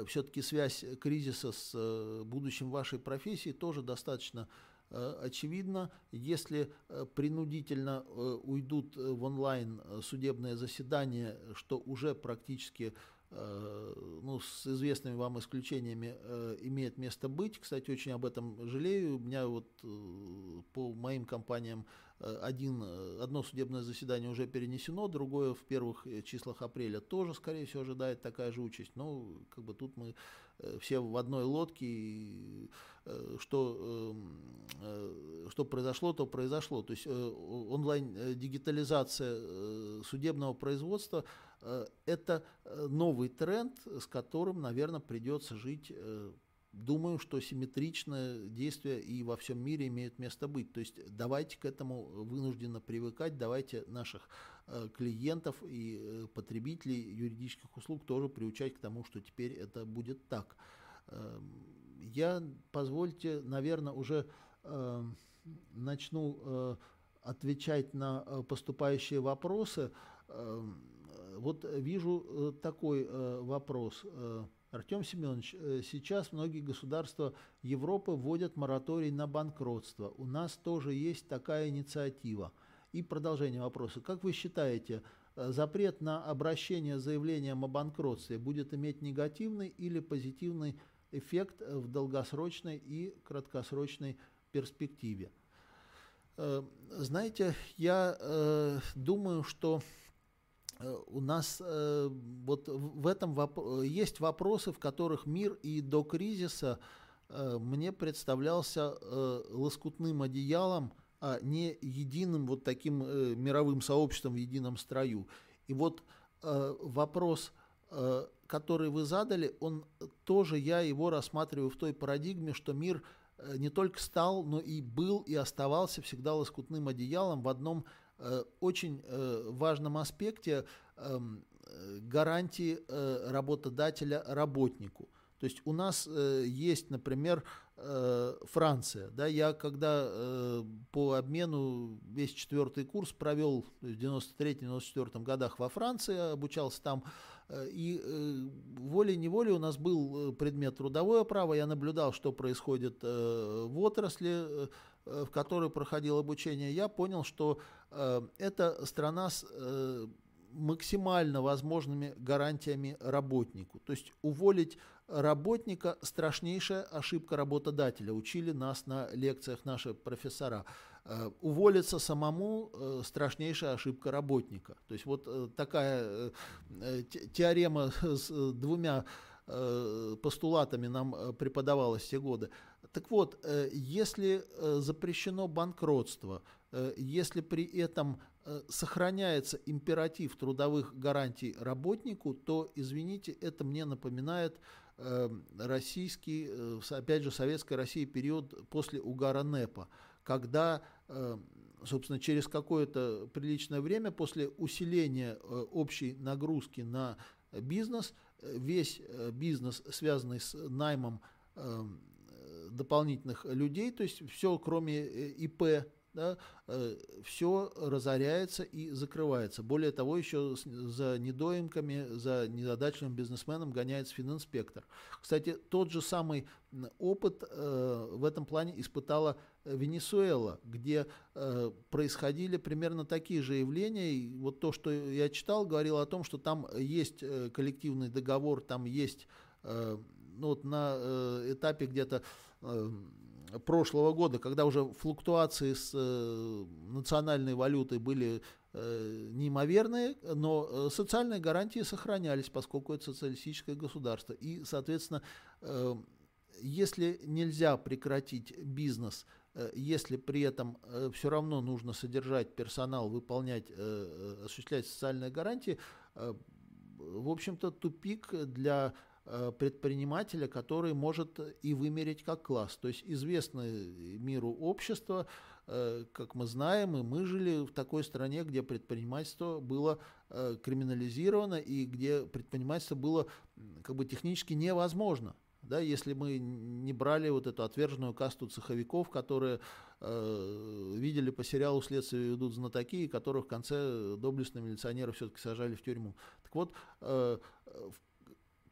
все-таки связь кризиса с будущим вашей профессии тоже достаточно Э, очевидно, если э, принудительно э, уйдут в онлайн судебное заседание, что уже практически ну, с известными вам исключениями имеет место быть. Кстати, очень об этом жалею. У меня вот по моим компаниям один, одно судебное заседание уже перенесено, другое в первых числах апреля тоже, скорее всего, ожидает такая же участь. Но как бы тут мы все в одной лодке, и Э, что, эм, э, что произошло, то произошло. То есть э, онлайн-дигитализация судебного производства – это новый тренд, с которым, наверное, придется жить Думаю, что симметричное действие и во всем мире имеет место быть. То есть давайте к этому вынужденно привыкать, давайте наших клиентов и потребителей юридических услуг тоже приучать к тому, что теперь это будет так. Эм, я, позвольте, наверное, уже э, начну э, отвечать на э, поступающие вопросы. Э, вот вижу э, такой э, вопрос. Э, Артем Семенович, э, сейчас многие государства Европы вводят мораторий на банкротство. У нас тоже есть такая инициатива. И продолжение вопроса. Как вы считаете, запрет на обращение с заявлением о банкротстве будет иметь негативный или позитивный эффект в долгосрочной и краткосрочной перспективе. Э, знаете, я э, думаю, что э, у нас вот в этом воп есть вопросы, в которых мир и до кризиса мне представлялся лоскутным одеялом, а не единым вот таким мировым сообществом в едином строю. И вот вопрос который вы задали, он тоже, я его рассматриваю в той парадигме, что мир э, не только стал, но и был и оставался всегда лоскутным одеялом в одном э, очень э, важном аспекте эм, гарантии работодателя работнику. То есть у нас есть, например, Франция. Да, я когда по обмену весь четвертый курс провел в 93-94 годах во Франции, обучался там, Э, и э, волей-неволей у нас был э, предмет трудовое право. Я наблюдал, что происходит в отрасли, в которой проходил обучение. Я понял, что это страна с максимально возможными гарантиями работнику. То есть уволить работника – страшнейшая ошибка работодателя. Учили нас на лекциях наши профессора. Э, уволиться самому э, – страшнейшая ошибка работника. То есть вот э, такая теорема с двумя постулатами нам преподавалась все годы. Так вот, если запрещено банкротство, если при этом сохраняется императив трудовых гарантий работнику, то, извините, это мне напоминает российский, опять же, советской России период после угара НЭПа когда, э, собственно, через какое-то приличное время после усиления э, общей нагрузки на бизнес, э, весь бизнес, связанный с наймом дополнительных людей, то есть все, кроме ИП, да, все разоряется и закрывается. Более того, еще за недоимками, за незадачливым бизнесменом гоняется фининспектор. Кстати, тот же самый опыт в этом плане испытала Венесуэла, где э, происходили примерно такие же явления. И вот то, что я читал, говорило о том, что там есть коллективный договор, там есть ну, вот на этапе где-то прошлого года, когда уже флуктуации с э, национальной валютой были неимоверные, но социальные гарантии сохранялись, поскольку это социалистическое государство. И, соответственно, если нельзя прекратить бизнес, если при этом все равно нужно содержать персонал, выполнять, осуществлять социальные гарантии, в общем-то, тупик для Э, предпринимателя, который может и вымереть как класс. То есть известное миру общество, э, как мы знаем, и мы жили в такой стране, где предпринимательство было э, криминализировано и где предпринимательство было как бы технически невозможно. Да, если мы не брали вот эту отверженную касту цеховиков, которые э, видели по сериалу «Следствие ведут знатоки», и которых в конце доблестные милиционеры все-таки сажали в тюрьму. Так вот, э, в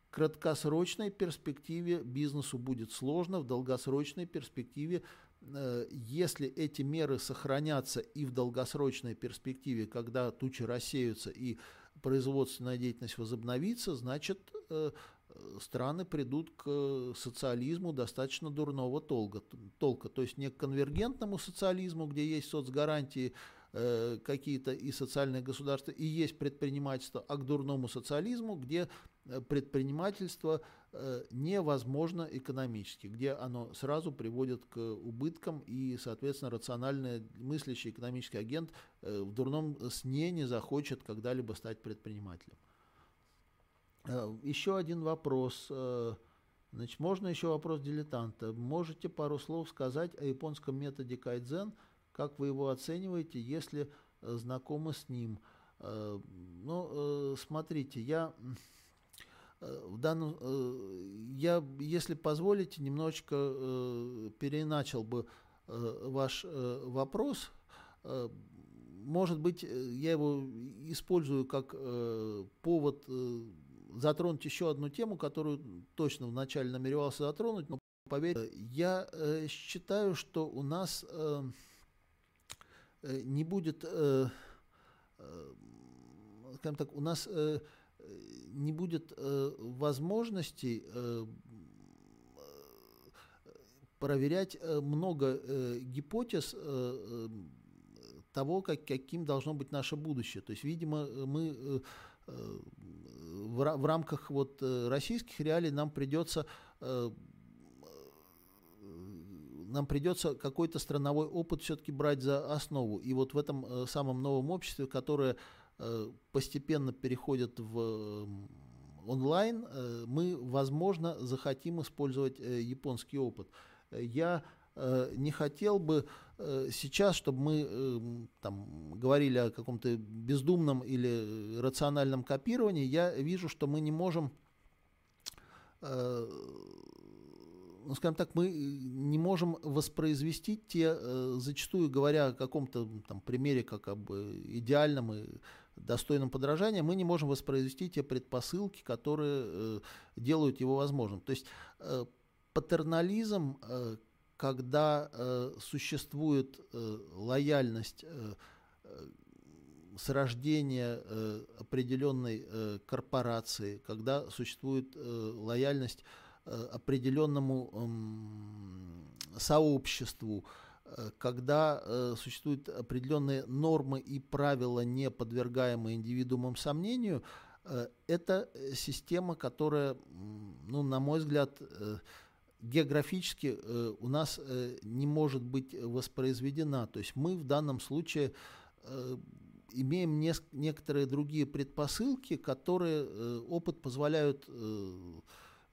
краткосрочной перспективе бизнесу будет сложно, в долгосрочной перспективе, э, если эти меры сохранятся и в долгосрочной перспективе, когда тучи рассеются и производственная деятельность возобновится, значит, э, страны придут к социализму достаточно дурного толка, толка, то есть не к конвергентному социализму, где есть соцгарантии, Э, какие-то и социальные государства, и есть предпринимательство, а к дурному социализму, где э, предпринимательство э, невозможно экономически, где оно сразу приводит к убыткам, и, соответственно, рациональный мыслящий экономический агент в дурном сне не захочет когда-либо стать предпринимателем. Еще один вопрос. Значит, можно еще вопрос дилетанта. Можете пару слов сказать о японском методе кайдзен – как вы его оцениваете, если э, знакомы с ним? Э, ну, э, смотрите, я в данном, я, если позволите, немножечко переначал бы ваш вопрос. Может быть, я его использую как повод затронуть еще одну тему, которую точно вначале намеревался затронуть, но поверьте, я считаю, что у нас Э, не будет, э, э, скажем так, у нас не будет возможностей проверять много гипотез того, как, каким должно быть наше будущее. То есть, видимо, мы в, в рамках вот российских реалий нам придется нам придется какой-то страновой опыт все-таки брать за основу. И вот в этом э, самом новом обществе, которое э, постепенно переходит в онлайн, э, мы, возможно, захотим использовать японский опыт. Я не хотел бы сейчас, чтобы мы там, говорили о каком-то бездумном или рациональном копировании, я вижу, что мы не можем ну, скажем так, мы э, не можем воспроизвести те, э, зачастую говоря о каком-то там примере как бы идеальном и достойном подражания, мы не можем воспроизвести те предпосылки, которые э, делают его возможным. То есть патернализм, когда существует лояльность с рождения определенной корпорации, когда существует лояльность Э, определенному сообществу, э, когда э, существуют определенные нормы и правила, не подвергаемые индивидуумам сомнению, это система, которая, ну, на мой взгляд, географически у нас не может быть воспроизведена. То есть мы в данном случае имеем некоторые другие предпосылки, которые опыт позволяют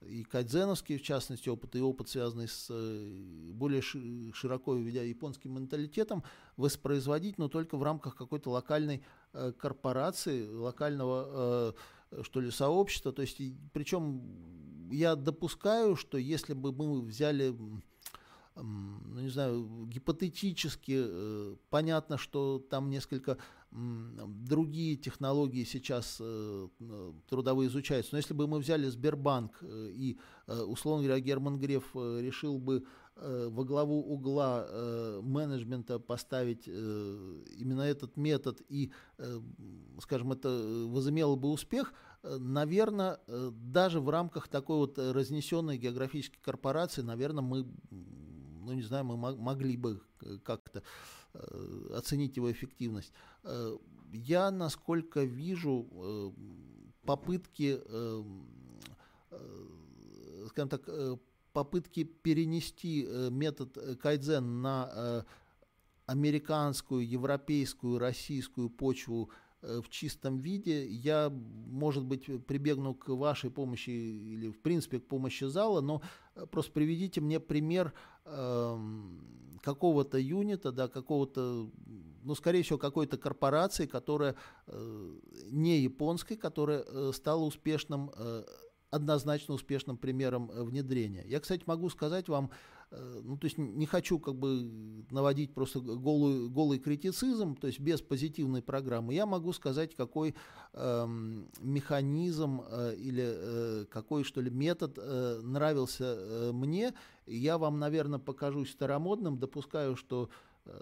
и кайдзеновский, в частности, опыт, и опыт, связанный с э, более широко ведя японским менталитетом, воспроизводить, но только в рамках какой-то локальной э, корпорации, локального, э, что ли, сообщества. То есть, причем я допускаю, что если бы мы взяли ну, не знаю, гипотетически понятно, что там несколько другие технологии сейчас э, трудовые изучаются. Но если бы мы взяли Сбербанк э, и, э, условно говоря, Герман Греф решил бы во главу угла менеджмента поставить именно этот метод и, скажем, это возымело бы успех, наверное, даже в рамках такой вот разнесенной географической корпорации, наверное, мы, ну не знаю, мы могли бы как-то Э, оценить его эффективность. Э, я, насколько вижу, э, попытки, э, скажем так, попытки перенести метод кайдзен на американскую, европейскую, российскую почву в чистом виде. Я, может быть, прибегну к вашей помощи или, в принципе, к помощи зала, но просто приведите мне пример эм, какого-то юнита, да, какого-то ну, скорее всего, какой-то корпорации, которая э, не японской, которая э, стала успешным, э, однозначно успешным примером э, внедрения. Я, кстати, могу сказать вам, э, ну, то есть не хочу как бы наводить просто голый, голый критицизм, то есть без позитивной программы, я могу сказать, какой э, механизм э, или э, какой, что ли, метод э, нравился э, мне. Я вам, наверное, покажусь старомодным, допускаю, что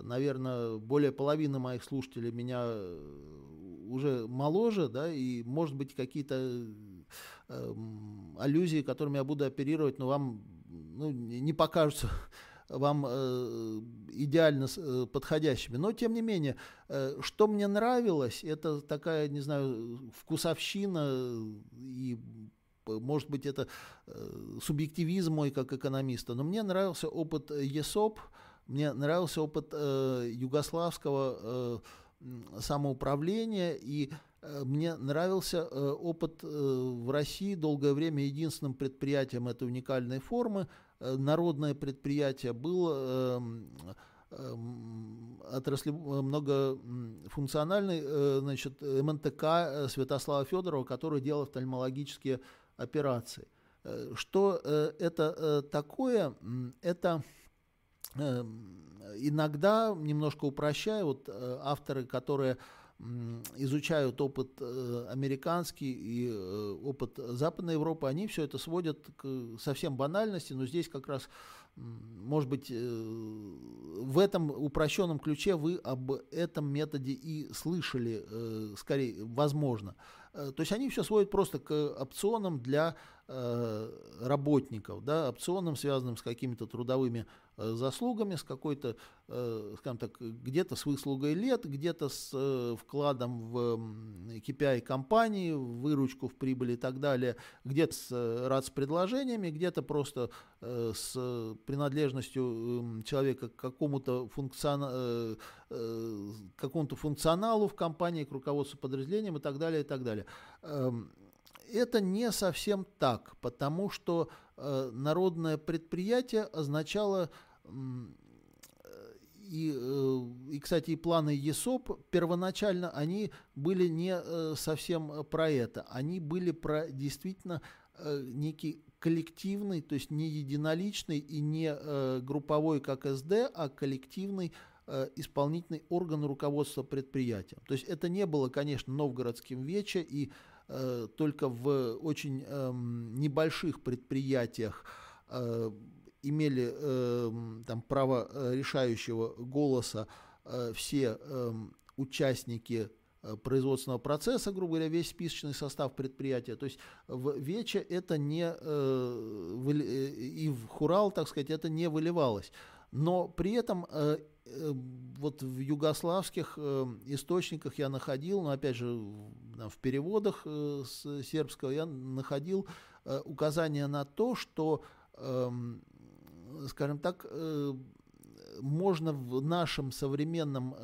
наверное, более половины моих слушателей меня э, уже моложе, да, и, может быть, какие-то э, аллюзии, которыми я буду оперировать, но вам ну, не покажутся вам э, идеально э, подходящими. Но, тем не менее, э, что мне нравилось, это такая, не знаю, вкусовщина и может быть, это субъективизм мой как экономиста, но мне нравился опыт ЕСОП, мне нравился опыт э, югославского э, самоуправления, и э, мне нравился э, опыт э, в России долгое время единственным предприятием этой уникальной формы. Э, народное предприятие было э, э, отрасли многофункциональный э, значит, МНТК э, Святослава Федорова, который делал офтальмологические операции. Что это такое? Это Эм, иногда, немножко упрощая, вот э, авторы, которые изучают опыт э, американский и э, опыт Западной Европы, они все это сводят к совсем банальности, но здесь как раз, может быть, в этом упрощенном ключе вы об этом методе и слышали, скорее, возможно. То есть они все сводят просто к опционам для работников, да, опционам, связанным с какими-то трудовыми Э, заслугами, с какой-то, э, скажем так, где-то с выслугой лет, где-то с э, вкладом в KPI компании, в выручку в прибыль и так далее, где-то с рад с предложениями, где-то просто с принадлежностью человека к какому-то функциона, какому-то функционалу в компании, к руководству подразделением и так далее, и так далее. Это не совсем так, потому что э, народное предприятие означало э, и, и, кстати, и планы ЕСОП первоначально они были не э, совсем про это, они были про действительно э, некий коллективный, то есть не единоличный и не э, групповой, как СД, а коллективный исполнительный орган руководства предприятием. То есть это не было, конечно, новгородским вече и только в очень эм, небольших предприятиях э, имели эм, там право э, решающего голоса все эм, участники производственного процесса, грубо говоря, весь списочный состав предприятия. То есть в Вече это не, и в Хурал, так сказать, это не выливалось. Но при этом Э, вот в югославских э, источниках я находил, но опять же в переводах э, с сербского я находил указание на то, что, эм, скажем так, можно в нашем современном,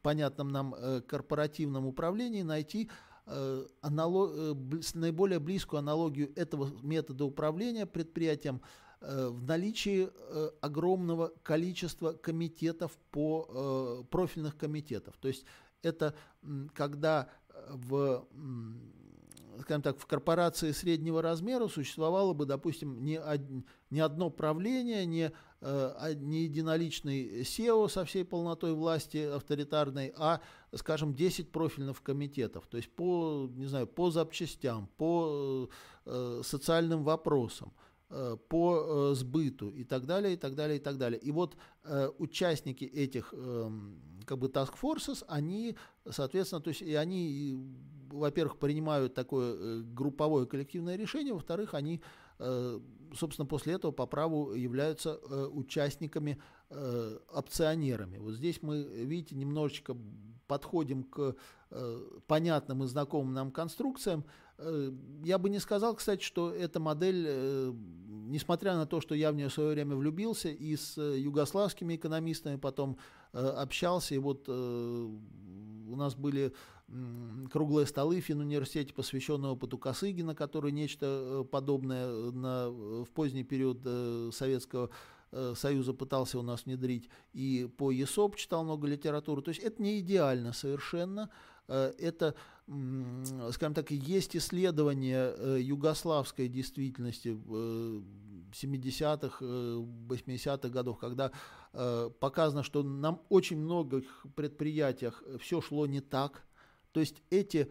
понятном нам корпоративном управлении найти аналог, наиболее близкую аналогию этого метода управления предприятием Э, в наличии э, огромного количества комитетов по э, профильных комитетов. То есть это когда в скажем так, в корпорации среднего размера существовало бы, допустим, не, од, не одно правление, не, э, не единоличный SEO со всей полнотой власти авторитарной, а, скажем, 10 профильных комитетов, то есть по, не знаю, по запчастям, по э, социальным вопросам. Э, по э, сбыту и так далее, и так далее, и так далее. И вот э, участники этих эм, как бы task forces, они, соответственно, то есть и они, во-первых, принимают такое групповое коллективное решение, во-вторых, они, собственно, после этого по праву являются участниками, опционерами. Вот здесь мы, видите, немножечко подходим к понятным и знакомым нам конструкциям, я бы не сказал, кстати, что эта модель, несмотря на то, что я в нее в свое время влюбился и с югославскими экономистами потом общался, и вот у нас были круглые столы в финуниверситете, посвященные опыту Косыгина, который нечто э, подобное на, в поздний период э, Советского э, Союза пытался у нас внедрить, и по ЕСОП читал много литературы. То есть это не идеально совершенно, это, скажем так, есть исследования югославской действительности в 70-х, 80-х годах, когда показано, что нам очень многих предприятиях все шло не так, то есть эти э,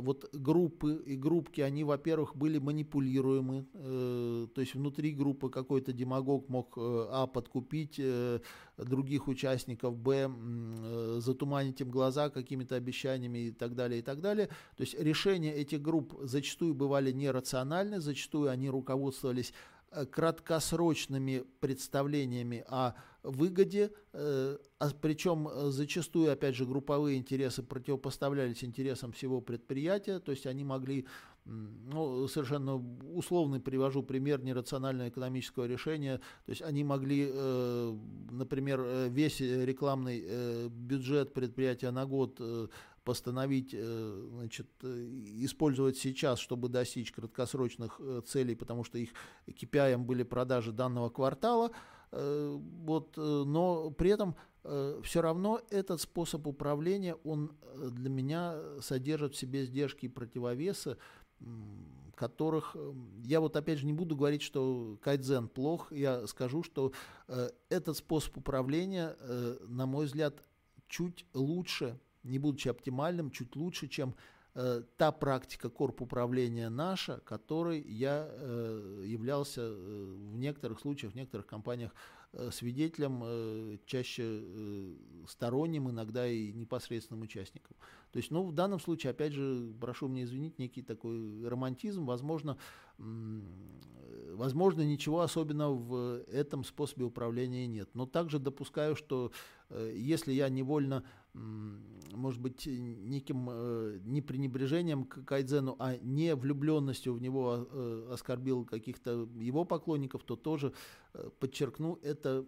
вот группы и группки, они, во-первых, были манипулируемы, э, то есть внутри группы какой-то демагог мог, э, а, подкупить других участников, б, затуманить им глаза какими-то обещаниями и так далее, и так далее. То есть решения этих групп зачастую бывали нерациональны, зачастую они руководствовались краткосрочными представлениями о выгоде, э, а причем э, зачастую, опять же, групповые интересы противопоставлялись интересам всего предприятия, то есть они могли, ну, совершенно условный привожу пример нерационального экономического решения, то есть они могли, э, например, весь рекламный бюджет предприятия на год постановить значит, использовать сейчас, чтобы достичь краткосрочных целей, потому что их KPI были продажи данного квартала, Э, вот, э, но при этом э, все равно этот способ управления, он для меня содержит в себе издержки и противовесы, которых я вот опять же не буду говорить, что кайдзен плох, я скажу, что этот способ управления, на мой взгляд, чуть лучше, не будучи оптимальным, чуть лучше, чем э, та практика корп управления наша, которой я э, являлся э, в некоторых случаях, в некоторых компаниях э, свидетелем, э, чаще э, сторонним, иногда и непосредственным участником. То есть, ну, в данном случае, опять же, прошу меня извинить, некий такой романтизм, возможно, возможно, ничего особенного в этом способе управления нет. Но также допускаю, что э, если я невольно может быть, неким э, не пренебрежением к Кайдзену, а не влюбленностью в него э, оскорбил каких-то его поклонников, то тоже э, подчеркну, это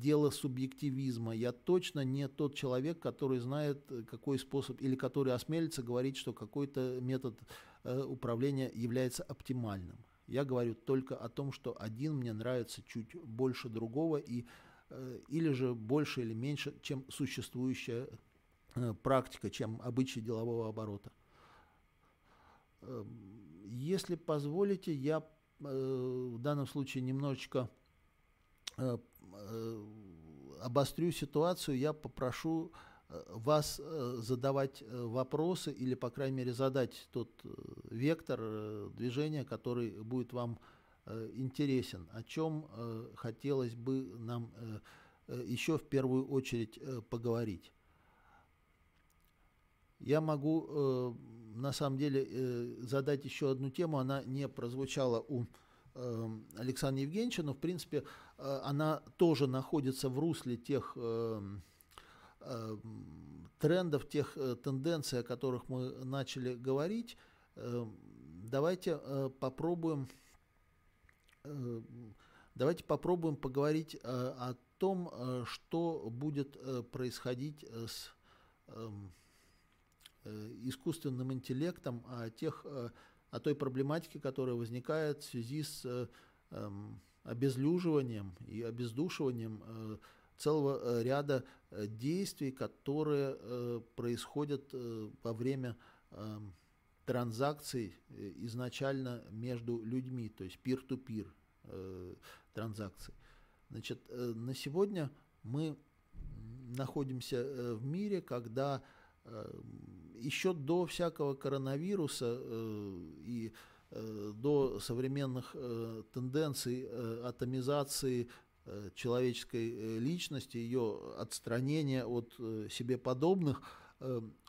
дело субъективизма. Я точно не тот человек, который знает, какой способ, или который осмелится говорить, что какой-то метод управления является оптимальным. Я говорю только о том, что один мне нравится чуть больше другого, и Э, или же больше или меньше, чем существующая э, практика, чем обычай делового оборота. Эм, если позволите, я э, в данном случае немножечко обострю ситуацию, я попрошу вас задавать вопросы или, по крайней мере, задать тот вектор движения, который будет вам Э, интересен, о чем э, хотелось бы нам э, еще в первую очередь поговорить. Я могу на самом деле задать еще одну тему, она не прозвучала у Александра Евгеньевича, но в принципе она тоже находится в русле тех трендов, тех тенденций, о которых мы начали говорить. Давайте попробуем Э, давайте попробуем поговорить э, о том, э, что будет происходить с эм, искусственным интеллектом, о, тех, о той проблематике, которая возникает в связи с эм, обезлюживанием и обездушиванием целого ряда действий, которые происходят во время эм, транзакций э, изначально между людьми, то есть peer-to-peer э, транзакций. Значит, э, на сегодня мы находимся в мире, когда еще до всякого коронавируса и до современных тенденций атомизации человеческой личности, ее отстранения от себе подобных –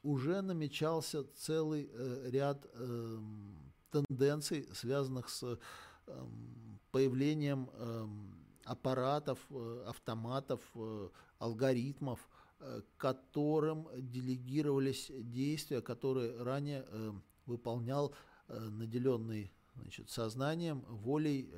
уже намечался целый э, ряд эм, тенденций, связанных с эм, появлением аппаратов, э, автоматов, э, алгоритмов, которым делегировались действия, которые ранее выполнял наделенный значит, сознанием, волей,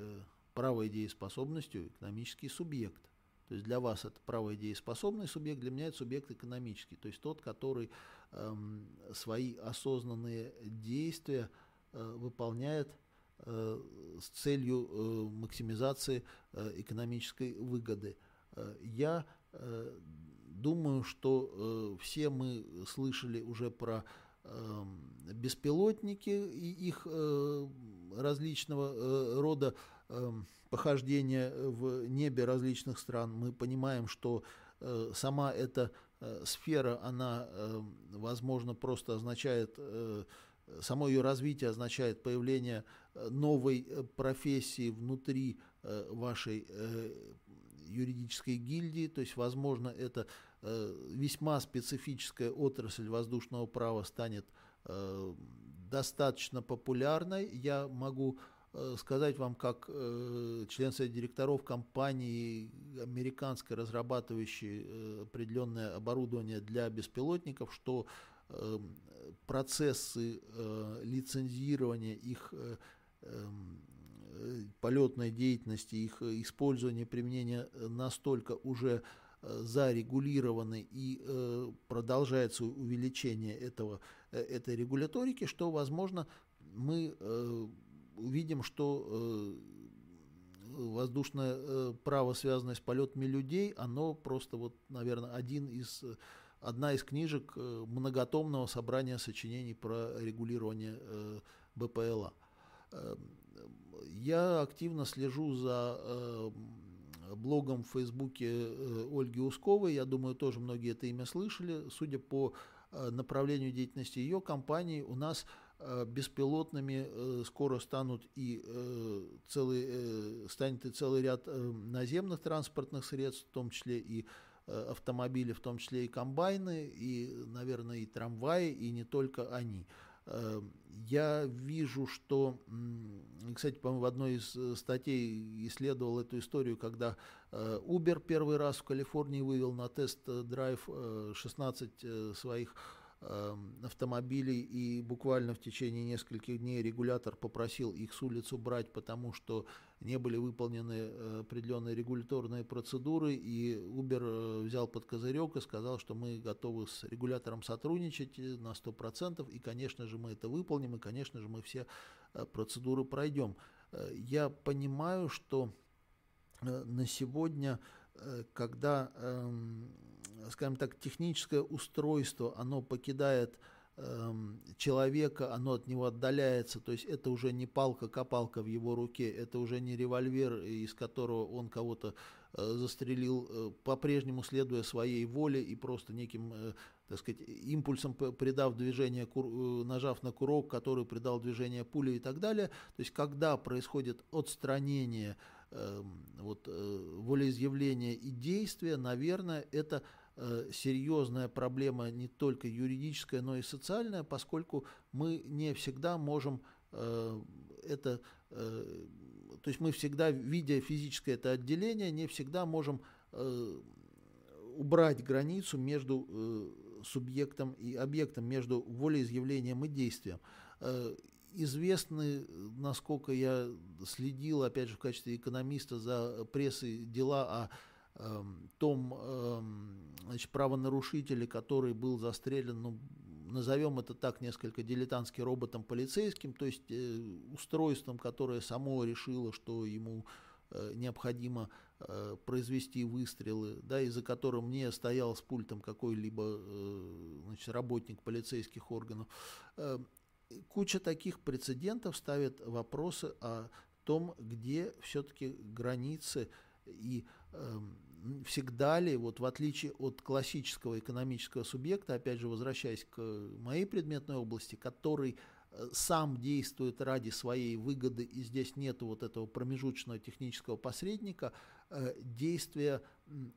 правой дееспособностью экономический субъект. То есть для вас это правый дееспособный субъект, для меня это субъект экономический, то есть тот, который эм, свои осознанные действия э, выполняет э, с целью э, максимизации э, экономической выгоды. Э, я э, думаю, что э, все мы слышали уже про э, беспилотники и их э, различного э, рода э, похождения в небе различных стран, мы понимаем, что э, сама эта э, сфера, она, э, возможно, просто означает, э, само ее развитие означает появление э, новой э, профессии внутри э, вашей э, юридической гильдии, то есть, возможно, это э, весьма специфическая отрасль воздушного права станет э, достаточно популярной. Я могу Э, сказать вам, как э, член совета директоров компании американской, разрабатывающей э, определенное оборудование для беспилотников, что процессы лицензирования их полетной деятельности, их использования, применения настолько уже зарегулированы и продолжается увеличение этого, этой регуляторики, что, возможно, мы увидим, что э, воздушное э, право, связанное с полетами людей, оно просто вот, наверное, один из, одна из книжек э, многотомного собрания сочинений про регулирование БПЛА. Я активно слежу за блогом в Фейсбуке Ольги Усковой. Я думаю, тоже многие это имя слышали. Судя по направлению деятельности ее компании, у нас беспилотными э, скоро станут и э, целый, станет и целый ряд наземных транспортных средств, в том числе и автомобили, в том числе и комбайны, и, наверное, и трамваи, и не только они. Я вижу, что, кстати, по-моему, в одной из статей исследовал эту историю, когда Uber первый раз в Калифорнии вывел на тест-драйв 16 своих автомобилей, и буквально в течение нескольких дней регулятор попросил их с улицы брать, потому что не были выполнены э, определенные регуляторные процедуры, и Uber э, взял под козырек и сказал, что мы готовы с регулятором сотрудничать на 100%, и, конечно же, мы это выполним, и, конечно же, мы все э, процедуры пройдем. Я понимаю, что на сегодня, когда эм, скажем так, техническое устройство, оно покидает эм, человека, оно от него отдаляется, то есть это уже не палка-копалка в его руке, это уже не револьвер, из которого он кого-то э, застрелил, э, по-прежнему следуя своей воле и просто неким, э, так сказать, импульсом придав движение, нажав на курок, который придал движение пули и так далее. То есть когда происходит отстранение вот, волеизъявления и действия, наверное, это Э, серьезная проблема не только юридическая, но и социальная, поскольку мы не всегда можем э, это, э, то есть мы всегда, видя физическое это отделение, не всегда можем убрать границу между субъектом и объектом, между волеизъявлением и действием. Известны, насколько я следил, опять же, в качестве экономиста за прессой дела о Эм, том эм, значит, правонарушителе, который был застрелен, ну, назовем это так, несколько дилетантски роботом полицейским, то есть э, устройством, которое само решило, что ему э, необходимо э, произвести выстрелы, да, из-за которым не стоял с пультом какой-либо э, значит, работник полицейских органов. Э, куча таких прецедентов ставит вопросы о том, где все-таки границы и э, всегда ли, вот в отличие от классического экономического субъекта, опять же возвращаясь к моей предметной области, который э, сам действует ради своей выгоды, и здесь нет вот этого промежуточного технического посредника, э, действия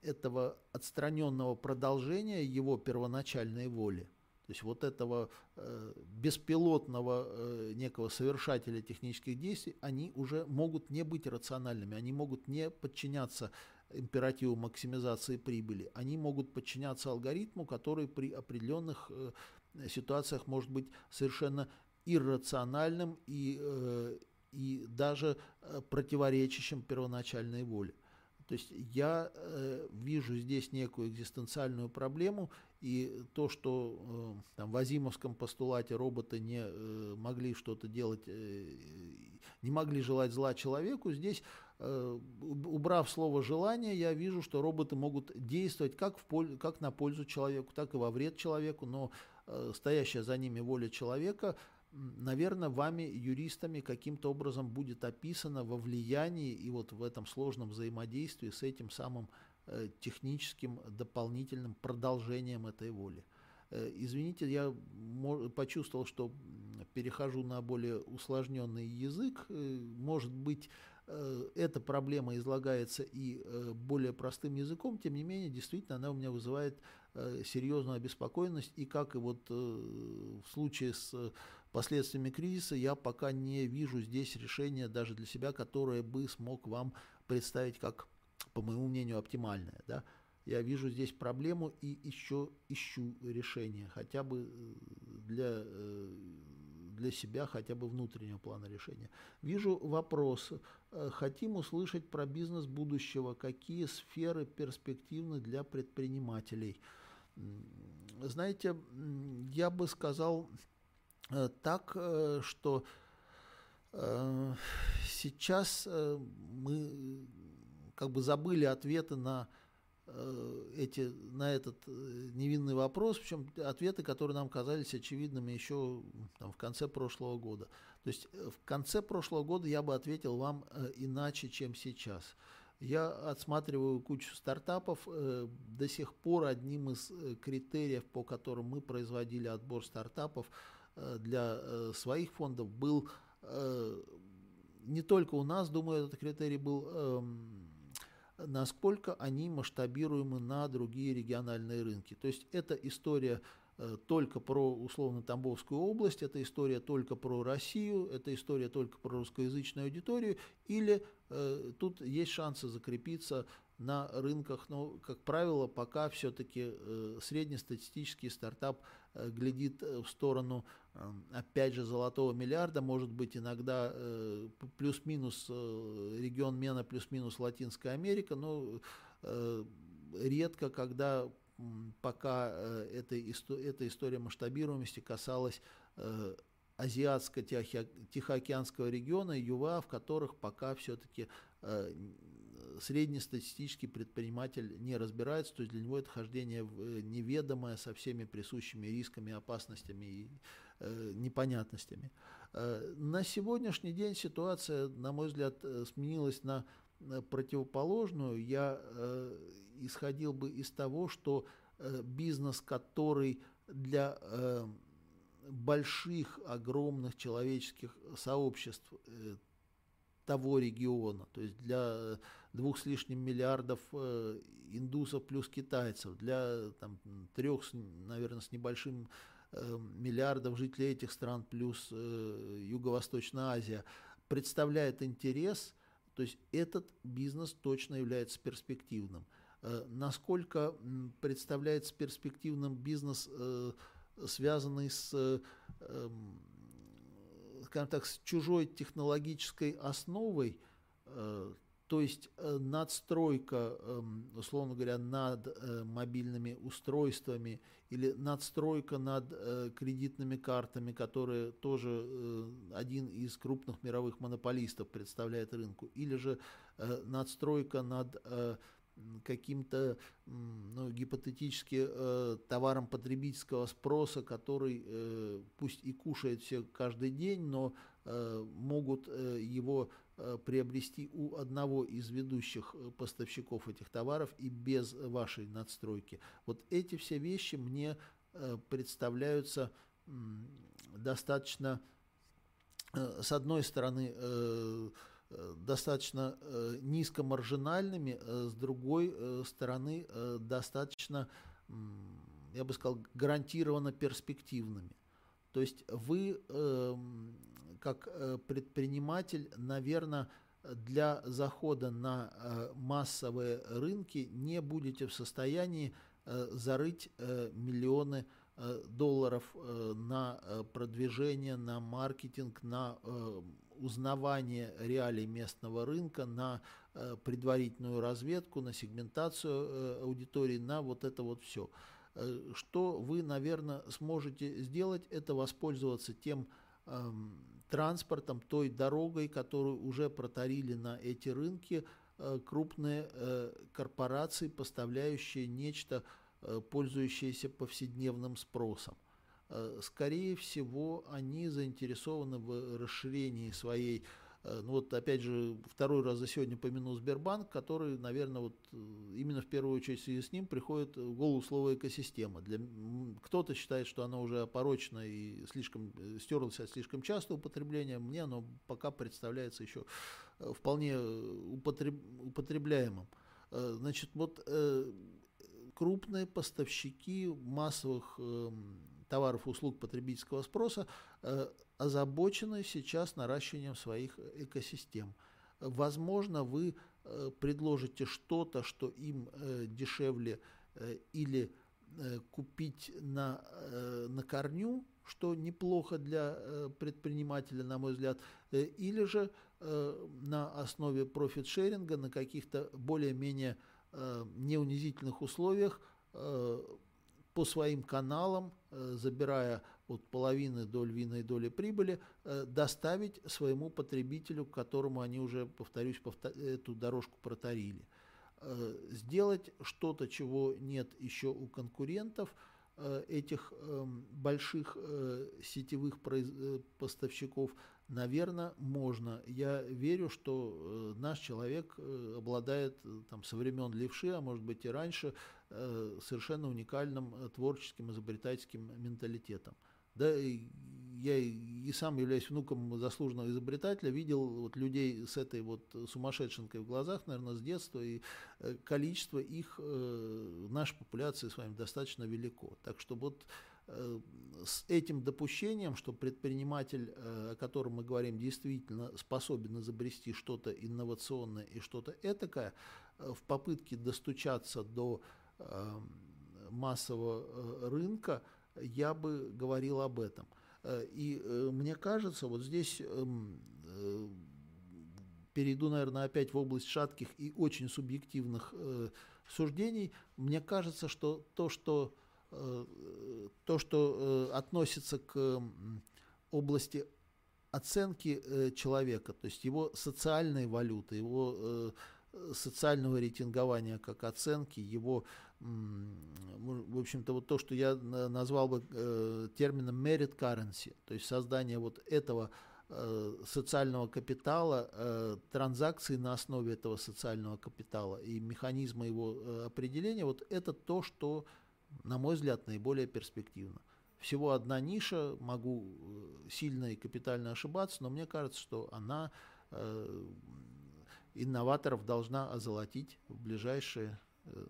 этого отстраненного продолжения его первоначальной воли. То есть вот этого э, беспилотного э, некого совершателя технических действий, они уже могут не быть рациональными, они могут не подчиняться императиву максимизации прибыли, они могут подчиняться алгоритму, который при определенных э, ситуациях может быть совершенно иррациональным и, э, и даже э, противоречащим первоначальной воле. То есть я э, вижу здесь некую экзистенциальную проблему, и то, что э, там, в Азимовском постулате роботы не э, могли что-то делать, э, не могли желать зла человеку, здесь, э, убрав слово «желание», я вижу, что роботы могут действовать как, в поль, как на пользу человеку, так и во вред человеку, но э, стоящая за ними воля человека – наверное, вами, юристами, каким-то образом будет описано во влиянии и вот в этом сложном взаимодействии с этим самым техническим дополнительным продолжением этой воли. Э, извините, я почувствовал, что перехожу на более усложненный язык. Э, может быть, эта проблема излагается и более простым языком, тем не менее, действительно, она у меня вызывает серьезную обеспокоенность. И как и вот в случае с последствиями кризиса, я пока не вижу здесь решения даже для себя, которое бы смог вам представить как, по моему мнению, оптимальное. Да? Я вижу здесь проблему и еще ищу решение, хотя бы э, для, э, для себя, хотя бы внутреннего плана решения. Вижу вопрос. Э, хотим услышать про бизнес будущего. Какие сферы перспективны для предпринимателей? Знаете, я бы сказал, так, что сейчас мы как бы забыли ответы на эти, на этот невинный вопрос, причем ответы, которые нам казались очевидными еще там, в конце прошлого года. То есть в конце прошлого года я бы ответил вам иначе, чем сейчас. Я отсматриваю кучу стартапов. До сих пор одним из критериев, по которым мы производили отбор стартапов, Э, для э, своих фондов был э, не только у нас, думаю, этот критерий был, эм, насколько они масштабируемы на другие региональные рынки. То есть это история только про условно Тамбовскую область, это история только про Россию, это история только про русскоязычную аудиторию, или э, тут есть шансы закрепиться на рынках, но, как правило, пока все-таки э, среднестатистический стартап э, глядит в сторону опять же, золотого миллиарда, может быть, иногда э, плюс-минус э, регион Мена, плюс-минус Латинская Америка, но э, редко, когда пока эта, эта история масштабируемости касалась азиатско-тихоокеанского региона, ЮВА, в которых пока все-таки среднестатистический предприниматель не разбирается, то есть для него это хождение в неведомое со всеми присущими рисками, опасностями и Э, непонятностями. Э, на сегодняшний день ситуация, на мой взгляд, э, сменилась на противоположную. Я исходил бы из того, что бизнес, который для больших, огромных человеческих сообществ того региона, то есть для двух с лишним миллиардов индусов плюс китайцев, для там, трех, наверное, с небольшим Э, миллиардов жителей этих стран плюс э, Юго-Восточная Азия представляет интерес, то есть этот бизнес точно является перспективным. Э, насколько представляется перспективным бизнес, связанный с, эм, скажем так, с чужой технологической основой, то есть надстройка, эм, условно говоря, над мобильными устройствами или надстройка над э, кредитными картами, которые тоже э, один из крупных мировых монополистов представляет рынку, или же э, надстройка над э, каким-то ну, гипотетически э, товаром потребительского спроса, который э, пусть и кушает все каждый день, но э, могут э, его Э, приобрести у одного из ведущих э, поставщиков этих товаров и без вашей надстройки. Вот эти все вещи мне э, представляются достаточно, с одной стороны, достаточно низкомаржинальными, с другой стороны, достаточно, я бы сказал, гарантированно перспективными. То есть вы эм, как э, предприниматель, наверное, для захода на э, массовые рынки не будете в состоянии э, зарыть миллионы долларов на продвижение, на маркетинг, на узнавание реалий местного рынка, на предварительную разведку, на сегментацию аудитории, на вот это вот все. Что вы, наверное, сможете сделать, это воспользоваться тем эм, транспортом, той дорогой, которую уже протарили на эти рынки э, крупные э, корпорации, поставляющие нечто, э, пользующееся повседневным спросом. Скорее всего, они заинтересованы в расширении своей ну вот опять же, второй раз за сегодня помянул Сбербанк, который, наверное, вот э, именно в первую очередь в связи с ним приходит в голову слово экосистема. Для, кто-то считает, что оно уже опорочено и слишком э, стерлось от слишком частого употребления. Мне оно пока представляется еще вполне употреб, употребляемым. Значит, вот крупные поставщики массовых эм, товаров услуг потребительского спроса э, озабочены сейчас наращиванием своих экосистем. Возможно, вы э, предложите что-то, что им э, дешевле или купить на, на корню, что неплохо для предпринимателя, на мой взгляд, или же на основе профит-шеринга, на каких-то более-менее неунизительных условиях по своим каналам, э, забирая от половины до львиной доли прибыли, э, доставить своему потребителю, к которому они уже, повторюсь, эту дорожку протарили. Э, сделать что-то, чего нет еще у конкурентов, этих эм, больших сетевых поставщиков, наверное, можно. Я верю, что наш человек обладает там, со времен левши, а может быть и раньше, совершенно уникальным э, творческим, изобретательским менталитетом. Да, я и сам являюсь внуком заслуженного изобретателя, видел вот людей с этой вот сумасшедшенкой в глазах, наверное, с детства, и э, количество их в нашей популяции с вами достаточно велико. Так что вот с этим допущением, что предприниматель, о котором мы говорим, действительно способен изобрести что-то инновационное и что-то этакое, в попытке достучаться до массового э, рынка, я бы говорил об этом. Э, и э, мне кажется, вот здесь эм, перейду, наверное, опять в область шатких и очень субъективных суждений. Мне кажется, что то, что, то, что относится к области оценки человека, то есть его социальной валюты, его социального рейтингования как оценки, его в общем-то, вот то, что я назвал бы э, термином merit currency, то есть создание вот этого э, социального капитала, э, транзакции на основе этого социального капитала и механизма его определения, вот это то, что, на мой взгляд, наиболее перспективно. Всего одна ниша, могу сильно и капитально ошибаться, но мне кажется, что она инноваторов должна озолотить в ближайшие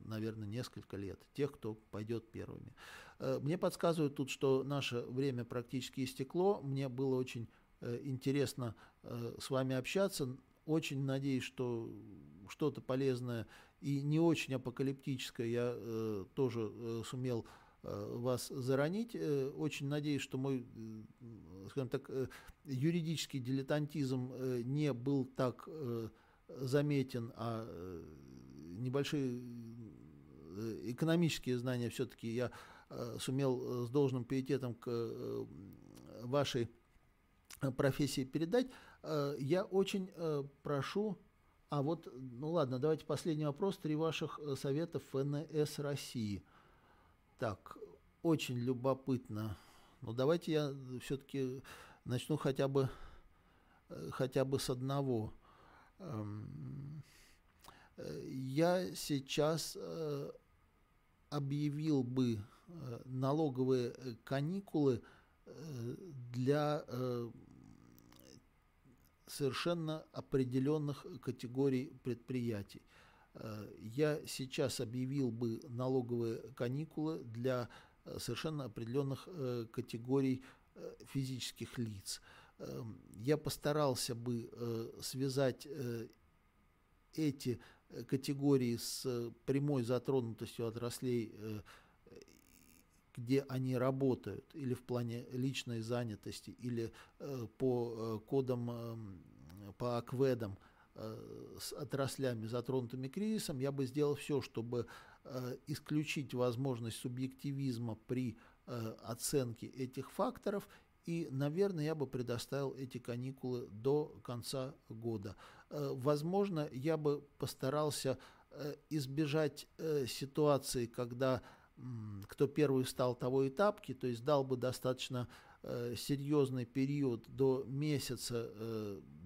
наверное, несколько лет, тех, кто пойдет первыми. Э, мне подсказывают тут, что наше время практически истекло. Мне было очень э, интересно с вами общаться. Очень надеюсь, что что-то полезное и не очень апокалиптическое я тоже сумел вас заронить. Очень надеюсь, что мой, скажем так, юридический дилетантизм не был так заметен, а небольшие э, экономические знания все-таки я э, сумел э, с должным пиететом к вашей профессии передать. Я очень прошу, а вот, ну ладно, давайте последний вопрос, три ваших советов ФНС России. Так, очень любопытно. Ну давайте я все-таки начну хотя бы, хотя бы с одного. Эм, я сейчас э, объявил бы э, налоговые каникулы э, для совершенно определенных категорий предприятий. Я сейчас объявил бы налоговые каникулы для совершенно определенных категорий физических лиц. эм, я постарался бы связать эти категории с прямой затронутостью отраслей где они работают, или в плане личной занятости, или э, по э, кодам, э, по акведам э, с отраслями, затронутыми кризисом, я бы сделал все, чтобы э, исключить возможность субъективизма при э, оценке этих факторов и, наверное, я бы предоставил эти каникулы до конца года. Э, возможно, я бы постарался э, избежать э, ситуации, когда кто первый встал, того и тапки, то есть дал бы достаточно серьезный период до месяца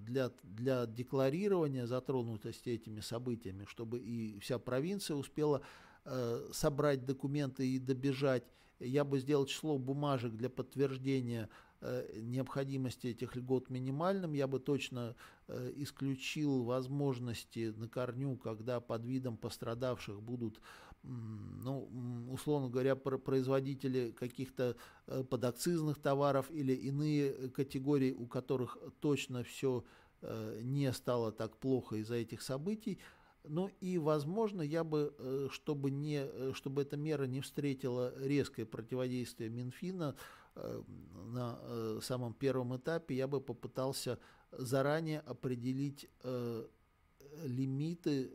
для, для декларирования затронутости этими событиями, чтобы и вся провинция успела собрать документы и добежать. Я бы сделал число бумажек для подтверждения необходимости этих льгот минимальным. Я бы точно э, исключил возможности на корню, когда под видом пострадавших будут ну, условно говоря, производители каких-то э, подакцизных товаров или иные категории, у которых точно все э, не стало так плохо из-за этих событий. Ну и, возможно, я бы, э, чтобы, не, чтобы эта мера не встретила резкое противодействие Минфина на самом первом этапе, я бы попытался заранее определить лимиты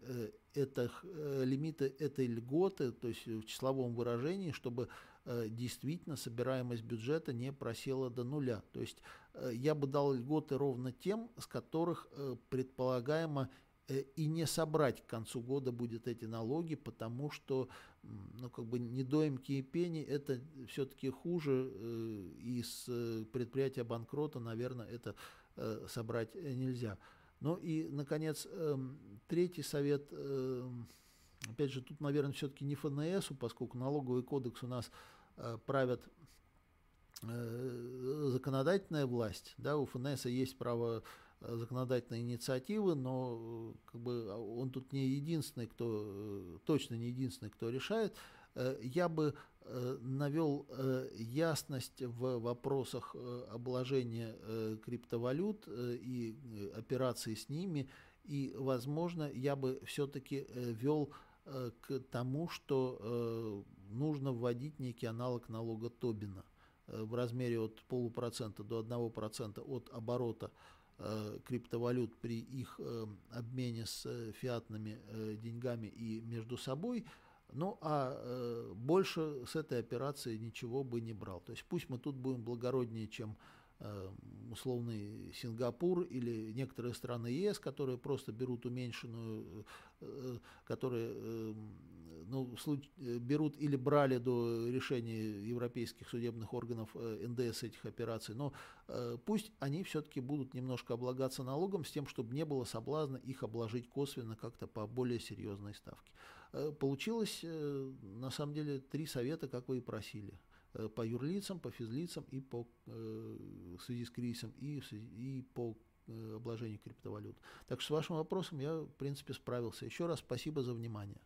это, э, лимиты этой льготы, то есть в числовом выражении, чтобы э, действительно собираемость бюджета не просела до нуля. То есть э, я бы дал льготы ровно тем, с которых предполагаемо и не собрать к концу года будет эти налоги, потому что ну, как бы недоимки и пени это все-таки хуже, и с предприятия банкрота, наверное, это собрать нельзя. Ну и, наконец, эм, третий совет, эм, опять же, тут, наверное, все-таки не ФНСу, поскольку налоговый кодекс у нас э, правят э, законодательная власть, да, у ФНС есть право э, законодательной инициативы, но как бы он тут не единственный, кто точно не единственный, кто решает. Я бы Э, навел э, ясность в вопросах э, обложения криптовалют и операций с ними, и, возможно, я бы все-таки вел к тому, что нужно вводить некий аналог налога Тобина в размере от полупроцента до одного процента от оборота криптовалют при их обмене с фиатными деньгами и между собой – ну, а э, больше с этой операции ничего бы не брал. То есть пусть мы тут будем благороднее, чем э, условный Сингапур или некоторые страны ЕС, которые просто берут уменьшенную, э, которые э, ну, случ, берут или брали до решения европейских судебных органов э, НДС этих операций, но э, пусть они все-таки будут немножко облагаться налогом с тем, чтобы не было соблазна их обложить косвенно как-то по более серьезной ставке. Э, получилось, э, на самом деле, три совета, как вы и просили. Э, по юрлицам, по физлицам и по, в связи с кризисом, и, и по обложению криптовалют. Так что с вашим вопросом я, в принципе, справился. Еще раз спасибо за внимание.